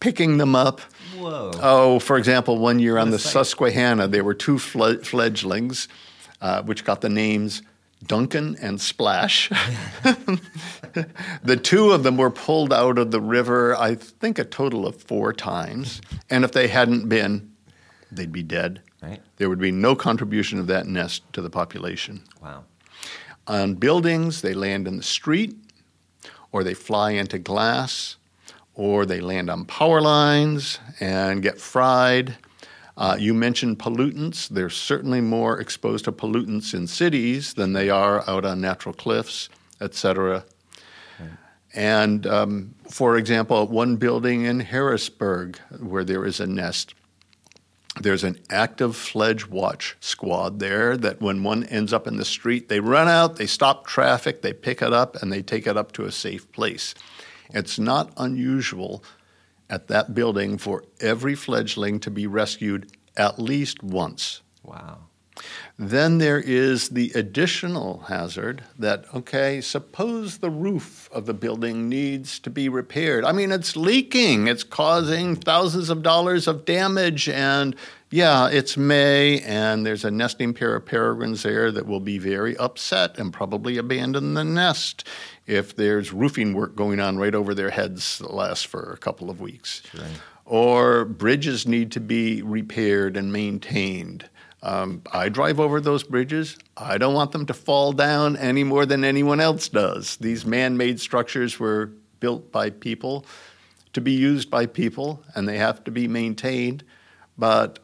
picking them up. Whoa. Oh, for example, one year on the Susquehanna, there were two fledglings, uh, which got the names Duncan and Splash. the two of them were pulled out of the river, I think, a total of four times. And if they hadn't been, they'd be dead. Right. There would be no contribution of that nest to the population. Wow. On buildings, they land in the street, or they fly into glass, or they land on power lines and get fried. Uh, you mentioned pollutants. They're certainly more exposed to pollutants in cities than they are out on natural cliffs, et cetera. And um, for example, one building in Harrisburg where there is a nest, there's an active fledge watch squad there that when one ends up in the street, they run out, they stop traffic, they pick it up, and they take it up to a safe place. It's not unusual at that building for every fledgling to be rescued at least once. Wow. Then there is the additional hazard that, okay, suppose the roof of the building needs to be repaired. I mean, it's leaking, it's causing thousands of dollars of damage, and yeah, it's May, and there's a nesting pair of peregrines there that will be very upset and probably abandon the nest if there's roofing work going on right over their heads that lasts for a couple of weeks. Or bridges need to be repaired and maintained. Um, I drive over those bridges. I don't want them to fall down any more than anyone else does. These man made structures were built by people to be used by people, and they have to be maintained. But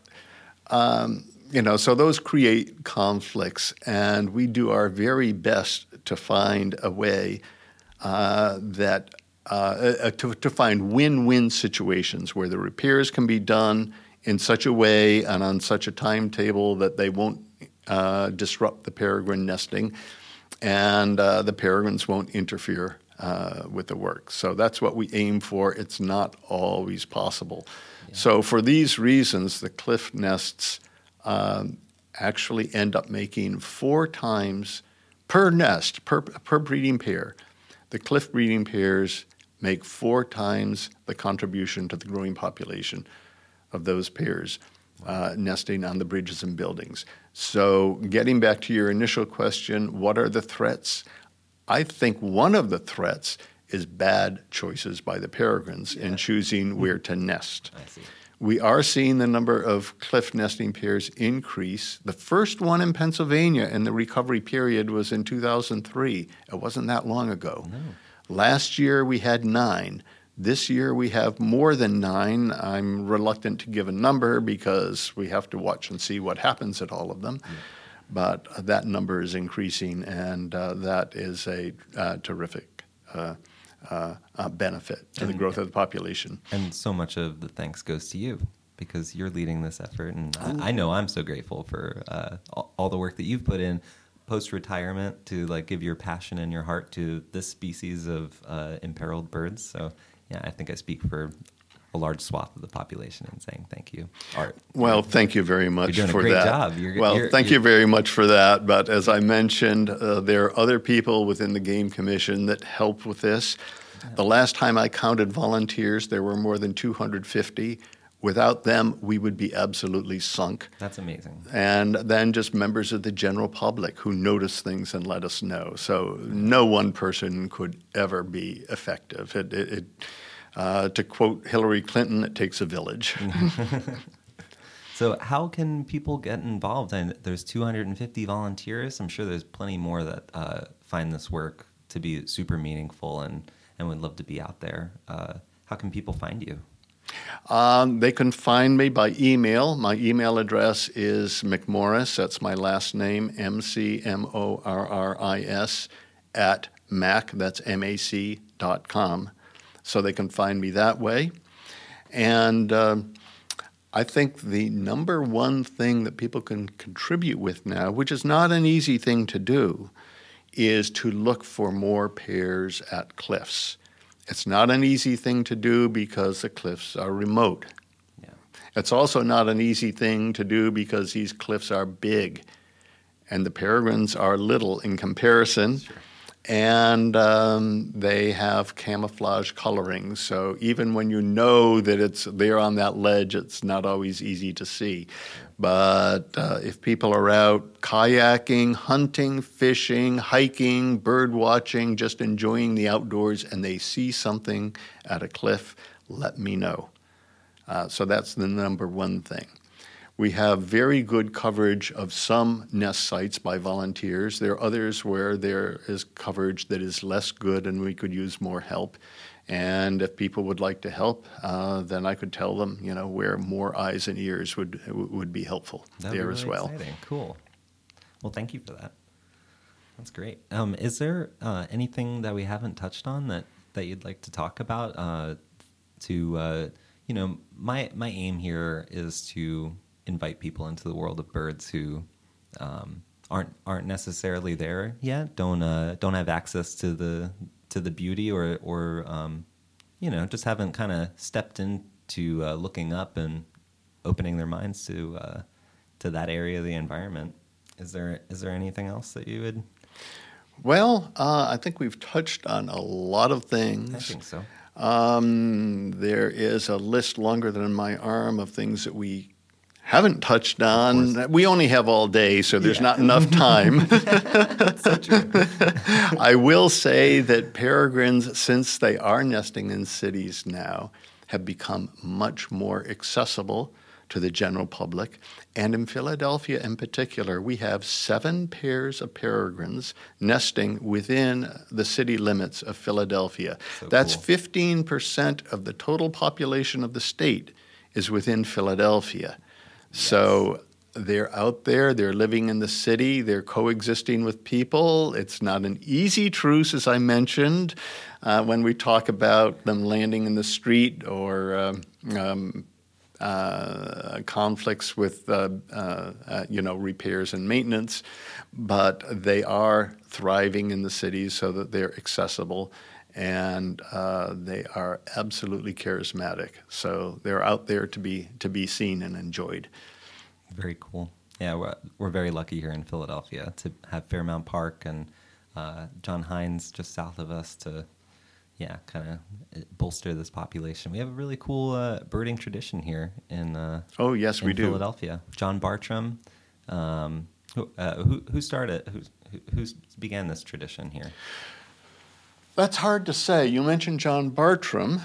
um, you know, so those create conflicts, and we do our very best to find a way uh, that uh, uh, to, to find win-win situations where the repairs can be done in such a way and on such a timetable that they won't uh, disrupt the peregrine nesting, and uh, the peregrines won't interfere uh, with the work. So that's what we aim for. It's not always possible. Yeah. So for these reasons, the cliff nests um, actually end up making four times per nest per per breeding pair the cliff breeding pairs make four times the contribution to the growing population of those pairs uh, nesting on the bridges and buildings. So, getting back to your initial question, what are the threats? I think one of the threats is bad choices by the peregrines yeah. in choosing where to nest. We are seeing the number of cliff nesting pairs increase. The first one in Pennsylvania in the recovery period was in 2003. It wasn't that long ago. Last year we had nine. This year we have more than nine. I'm reluctant to give a number because we have to watch and see what happens at all of them. But uh, that number is increasing, and uh, that is a uh, terrific uh, uh, uh, benefit to the growth of the population. And so much of the thanks goes to you because you're leading this effort. And I, I know I'm so grateful for uh, all, all the work that you've put in post retirement to like give your passion and your heart to this species of uh, imperiled birds. So yeah, I think I speak for a large swath of the population and saying thank you, Art. Well, thank you very much for great that. job. You're- well, you're- thank you're- you very much for that. But as I mentioned, uh, there are other people within the Game Commission that help with this. The last time I counted volunteers, there were more than 250. Without them, we would be absolutely sunk. That's amazing. And then just members of the general public who notice things and let us know. So no one person could ever be effective. It, it, it, uh, to quote Hillary Clinton, it takes a village. So, how can people get involved? And there's 250 volunteers. I'm sure there's plenty more that uh, find this work to be super meaningful and, and would love to be out there. Uh, how can people find you? Um, they can find me by email. My email address is McMorris. That's my last name, M C M O R R I S, at mac, that's M A C dot com. So they can find me that way. And um I think the number one thing that people can contribute with now, which is not an easy thing to do, is to look for more pairs at cliffs. It's not an easy thing to do because the cliffs are remote. Yeah. It's also not an easy thing to do because these cliffs are big and the peregrines are little in comparison. And um, they have camouflage coloring, so even when you know that it's there on that ledge, it's not always easy to see. But uh, if people are out kayaking, hunting, fishing, hiking, bird watching, just enjoying the outdoors, and they see something at a cliff, let me know. Uh, so that's the number one thing. We have very good coverage of some nest sites by volunteers. There are others where there is coverage that is less good and we could use more help. And if people would like to help, uh, then I could tell them, you know, where more eyes and ears would would be helpful That'd be there as well. Exciting. Cool. Well, thank you for that. That's great. Um, is there uh, anything that we haven't touched on that, that you'd like to talk about? Uh, to uh, you know, my my aim here is to invite people into the world of birds who um, aren't aren't necessarily there yet. Don't uh, don't have access to the to the beauty or or um, you know just haven't kind of stepped into uh, looking up and opening their minds to uh, to that area of the environment. Is there is there anything else that you would? Well, uh, I think we've touched on a lot of things. I think so. Um, there is a list longer than my arm of things that we haven't touched on. We only have all day, so there's not enough time. I will say that peregrines, since they are nesting in cities now, have become much more accessible to the general public. And in Philadelphia, in particular, we have seven pairs of peregrines nesting within the city limits of Philadelphia. So That's cool. 15% of the total population of the state is within Philadelphia. So they're out there, they're living in the city, they're coexisting with people. It's not an easy truce, as I mentioned, uh, when we talk about them landing in the street or um, um, uh, conflicts with uh, uh, uh, you know repairs and maintenance, but they are thriving in the cities so that they're accessible and uh, they are absolutely charismatic. So they're out there to be to be seen and enjoyed. Very cool. Yeah, we're, we're very lucky here in Philadelphia to have Fairmount Park and uh, John Heinz just south of us to, yeah, kind of bolster this population. We have a really cool uh, birding tradition here in uh, Oh yes, in we do. Philadelphia. John Bartram, um, who, uh, who who started who who began this tradition here? That's hard to say. You mentioned John Bartram.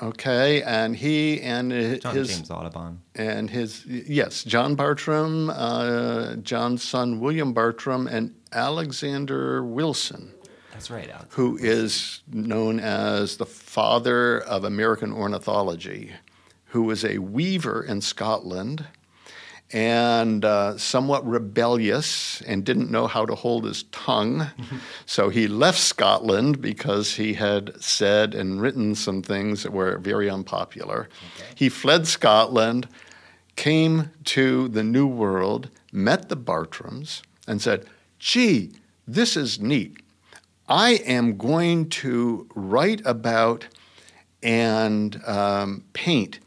Okay, and he and his James Audubon. and his yes, John Bartram, uh, John's son William Bartram, and Alexander Wilson, That's right, Alex. who is known as the father of American ornithology, who was a weaver in Scotland and uh, somewhat rebellious and didn't know how to hold his tongue. so he left Scotland because he had said and written some things that were very unpopular. He fled Scotland, came to the New World, met the Bartrams, and said, Gee, this is neat. I am going to write about and um, paint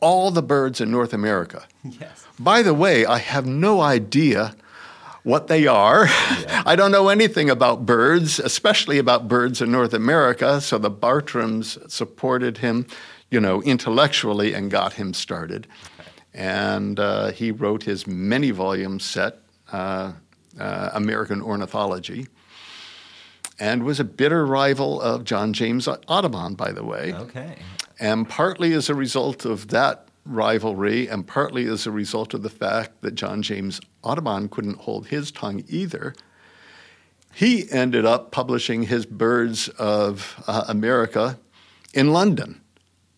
all the birds in North America. Yes. By the way, I have no idea what they are. I don't know anything about birds, especially about birds in North America. So the Bartrams supported him, you know, intellectually and got him started. And uh, he wrote his many volume set, uh, uh, American Ornithology, and was a bitter rival of John James Audubon, by the way. Okay. And partly as a result of that rivalry, and partly as a result of the fact that John James Audubon couldn't hold his tongue either, he ended up publishing his Birds of uh, America in London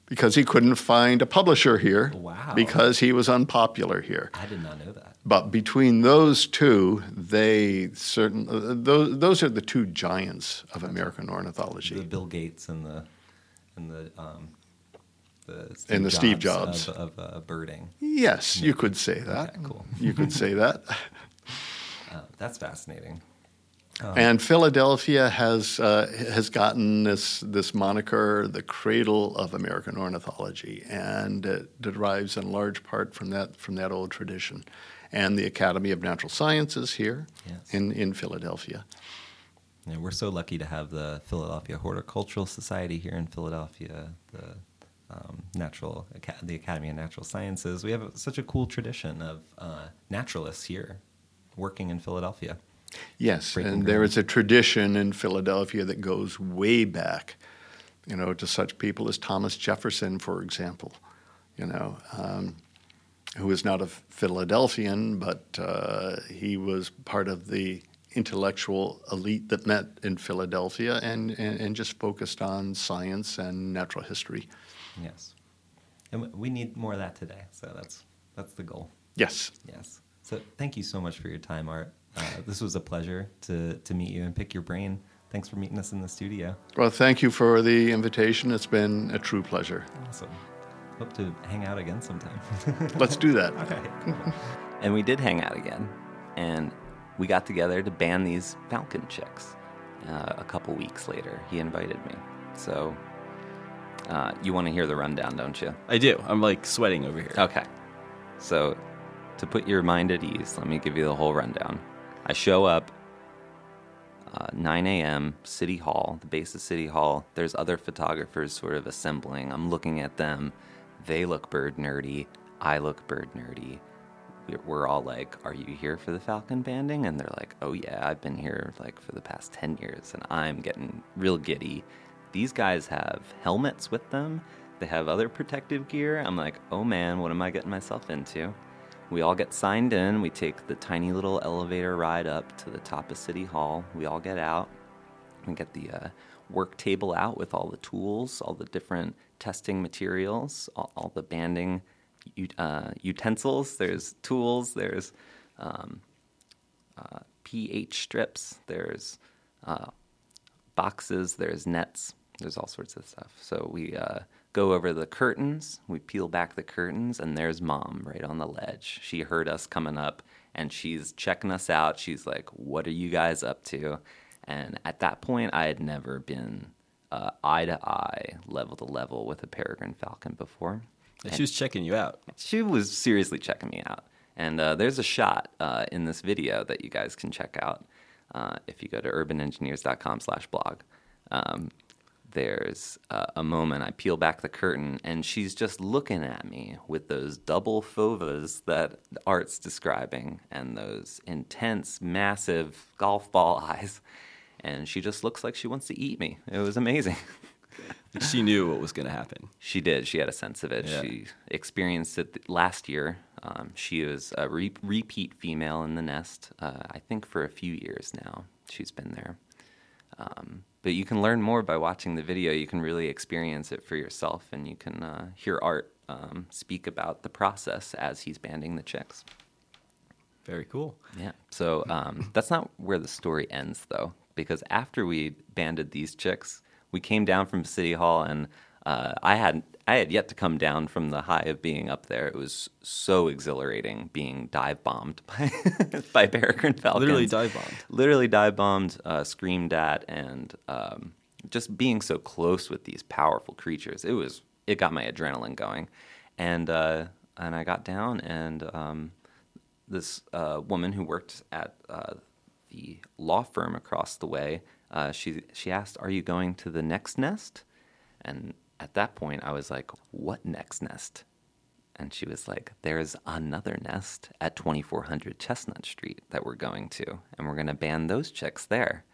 because he couldn't find a publisher here Wow. because he was unpopular here. I did not know that. But between those two, they certain uh, those those are the two giants of American ornithology. The Bill Gates and the and the um, the And the Steve Jobs. of, of uh, birding. Yes, you could say that. Okay, cool. You could say that. Uh, that's fascinating. And Philadelphia has uh, has gotten this this moniker, the cradle of American ornithology, and it derives in large part from that from that old tradition, and the Academy of Natural Sciences here Yes. in in Philadelphia. Yeah, we're so lucky to have the Philadelphia Horticultural Society here in Philadelphia, the um, natural the Academy of Natural Sciences. We have such a cool tradition of uh, naturalists here working in Philadelphia. Yes, Breaking and there ground. is a tradition in Philadelphia that goes way back, you know, to such people as Thomas Jefferson, for example, you know, um, who is not a Philadelphian, but uh, he was part of the intellectual elite that met in Philadelphia and, and, and just focused on science and natural history. Yes, and we need more of that today. So that's that's the goal. Yes. Yes. So thank you so much for your time, Art. Uh, this was a pleasure to to meet you and pick your brain. Thanks for meeting us in the studio. Well, thank you for the invitation. It's been a true pleasure. Awesome. Hope to hang out again sometime. Let's do that. okay. And we did hang out again. And we got together to ban these falcon chicks uh, a couple weeks later. He invited me. So uh, you want to hear the rundown, don't you? I do. I'm like sweating over here. Okay. So, to put your mind at ease, let me give you the whole rundown. I show up, uh, 9 a.m., City Hall, the base of City Hall. There's other photographers sort of assembling. I'm looking at them. They look bird nerdy. I look bird nerdy. We're- all like, Are you here for the Falcon banding? And they're like, Oh, yeah, I've been here like for the past 10 years. And I'm getting real giddy. These guys have helmets with them. They have other protective gear. I'm like, oh man, what am I getting myself into? We all get signed in. We take the tiny little elevator ride up to the top of City Hall. We all get out. We get the uh, work table out with all the tools, all the different testing materials, all, all the banding uh, utensils. There's tools. There's um, uh, pH strips. There's uh, boxes, there's nets, there's all sorts of stuff. So we uh, go over the curtains, we peel back the curtains, and there's mom right on the ledge. She heard us coming up and she's checking us out. She's like, What are you guys up to? And at that point, I had never been uh, eye to eye, level to level with a peregrine falcon before. And she was checking you out. She was seriously checking me out. And uh, there's a shot uh, in this video that you guys can check out uh, if you go to urbanengineers.com slash blog. Um, there's uh, a moment I peel back the curtain and she's just looking at me with those double foveas that Art's describing and those intense, massive golf ball eyes. And she just looks like she wants to eat me. It was amazing. she knew what was going to happen. She did. She had a sense of it. Yeah. She experienced it th- last year. Um, she was a re- repeat female in the nest. Uh, I think for a few years now, she's been there. Um, but you can learn more by watching the video. You can really experience it for yourself, and you can uh, hear Art um, speak about the process as he's banding the chicks. Very cool. Yeah. So um, that's not where the story ends, though, because after we banded these chicks, we came down from City Hall, and uh, I had I had yet to come down from the high of being up there. It was so exhilarating being dive bombed by by peregrine falcons. Literally dive bombed. Literally dive bombed, uh, screamed at, and um, just being so close with these powerful creatures. It was it got my adrenaline going, and uh, and I got down and. Um, this uh, woman who worked at uh, the law firm across the way, uh, she she asked, "Are you going to the next nest?" And at that point, I was like, "What next nest?" And she was like, "There's another nest at 2400 Chestnut Street that we're going to, and we're going to ban those chicks there."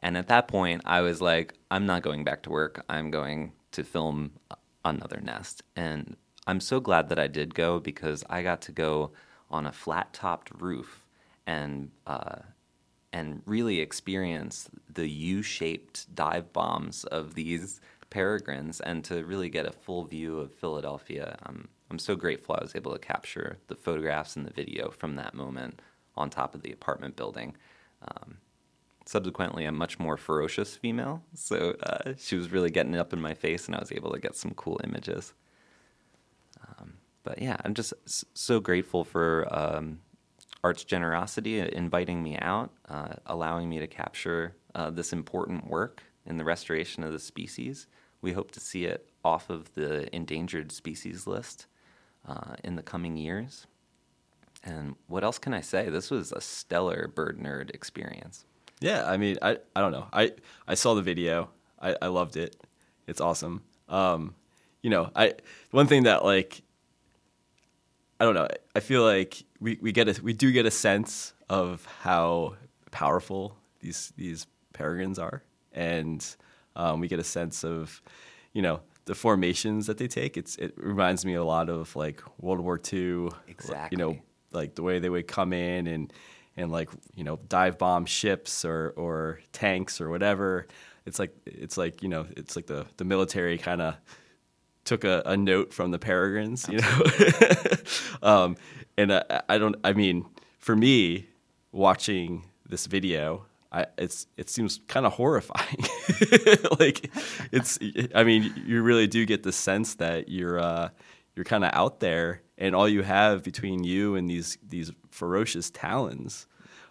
And at that point, I was like, "I'm not going back to work. I'm going to film another nest." And I'm so glad that I did go because I got to go on a flat topped roof and uh, and really experience the U shaped dive bombs of these peregrines and to really get a full view of Philadelphia. Um, I'm so grateful I was able to capture the photographs and the video from that moment on top of the apartment building. Um, subsequently, a much more ferocious female, so uh, she was really getting up in my face, and I was able to get some cool images but yeah, I'm just so grateful for um, Art's generosity, uh, inviting me out, uh, allowing me to capture uh, this important work in the restoration of the species. We hope to see it off of the endangered species list uh, in the coming years. And what else can I say? This was a stellar bird nerd experience. Yeah, I mean, I, I don't know. I, I saw the video. I, I loved it. It's awesome. Um, you know, I one thing that like I don't know. I feel like we, we get a we do get a sense of how powerful these these peregrines are, and um, we get a sense of you know the formations that they take. It's it reminds me a lot of like World War II. Exactly. You know, like the way they would come in and and like you know dive bomb ships or or tanks or whatever. It's like it's like you know it's like the the military kind of took a, a note from the peregrines, you know. um, and I, I don't. I mean, for me, watching this video, I, it's it seems kind of horrifying. like it's. I mean, you really do get the sense that you're uh, you're kind of out there, and all you have between you and these these ferocious talons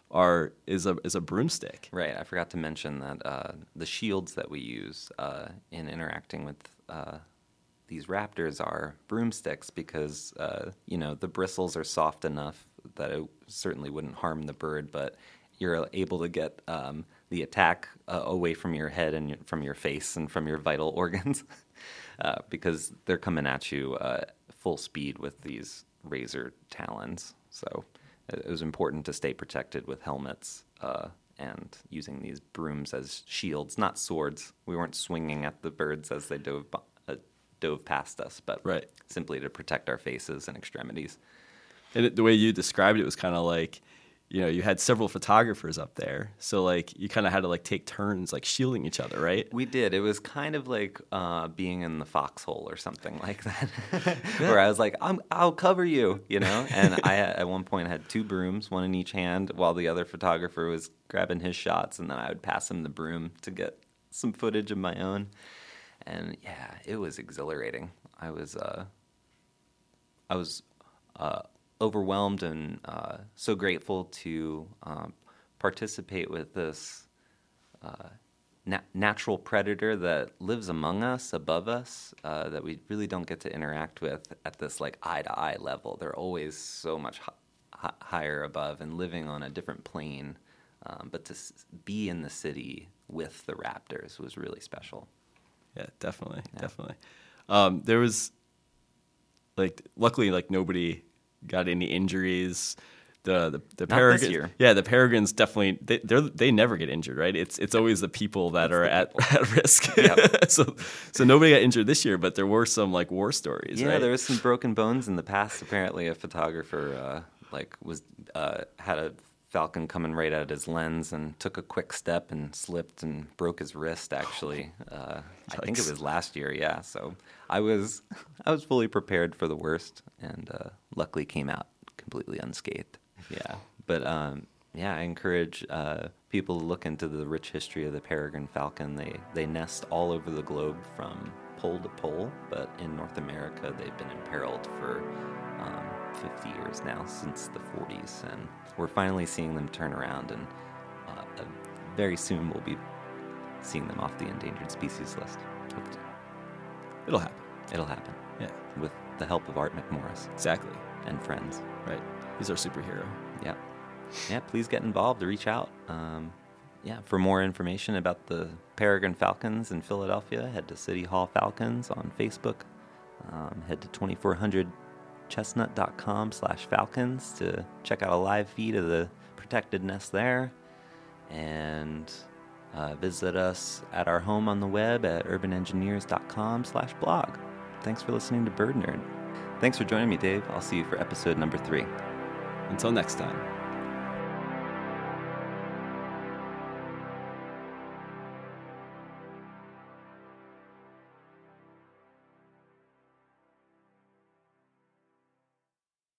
are is a is a broomstick. Right. I forgot to mention that uh, the shields that we use uh, in interacting with uh, these raptors are broomsticks because uh, you know the bristles are soft enough that it certainly wouldn't harm the bird, but you're able to get um, the attack uh, away from your head and from your face and from your vital organs uh, because they're coming at you uh, full speed with these razor talons. So it was important to stay protected with helmets uh, and using these brooms as shields, not swords. We weren't swinging at the birds as they dove, uh, dove past us, but Right. simply to protect our faces and extremities. And it, the way you described it was kind of like, you know, you had several photographers up there, so like you kind of had to like take turns like shielding each other, right? We did. It was kind of like uh, being in the foxhole or something like that, where I was like, I'm, "I'll cover you," you know. And I at one point had two brooms, one in each hand, while the other photographer was grabbing his shots, and then I would pass him the broom to get some footage of my own. And yeah, it was exhilarating. I was, uh, I was uh, overwhelmed and uh, so grateful to um, participate with this uh, na- natural predator that lives among us, above us, uh, that we really don't get to interact with at this like eye to eye level. They're always so much hi- hi- higher above and living on a different plane. Um, but to s- be in the city with the Raptors was really special. Yeah, definitely, definitely. Um, there was like, luckily, like nobody got any injuries. the the, the peregrines. Yeah, the peregrines definitely they they're, they never get injured, right? It's it's always the people that are at, at risk. Yep. so so nobody got injured this year, but there were some like war stories. Yeah, right? there was some broken bones in the past. Apparently, a photographer uh, like was uh, had a falcon coming right at his lens and took a quick step and slipped and broke his wrist. Actually, uh, I think it was last year. Yeah, so I was I was fully prepared for the worst, and uh, luckily came out completely unscathed. Yeah, but um, yeah, I encourage uh, people to look into the rich history of the peregrine falcon. They they nest all over the globe from pole to pole, but in North America, they've been imperiled for um, 50 years now, since the 40s, and we're finally seeing them turn around, and uh, uh, very soon we'll be seeing them off the endangered species list. Hope- It'll happen. It'll happen Yeah, with the help of Art McMorris exactly. and friends. Right. He's our superhero. Yeah. Yeah, please get involved, reach out. Um, yeah, for more information about the Peregrine Falcons in Philadelphia, head to City Hall Falcons on Facebook. Um, head to 2400chestnut.com slash falcons to check out a live feed of the protected nest there. And uh, visit us at our home on the web at urbanengineers.com slash blog. Thanks for listening to Bird Nerd. Thanks for joining me, Dave. I'll see you for episode number three. Until next time.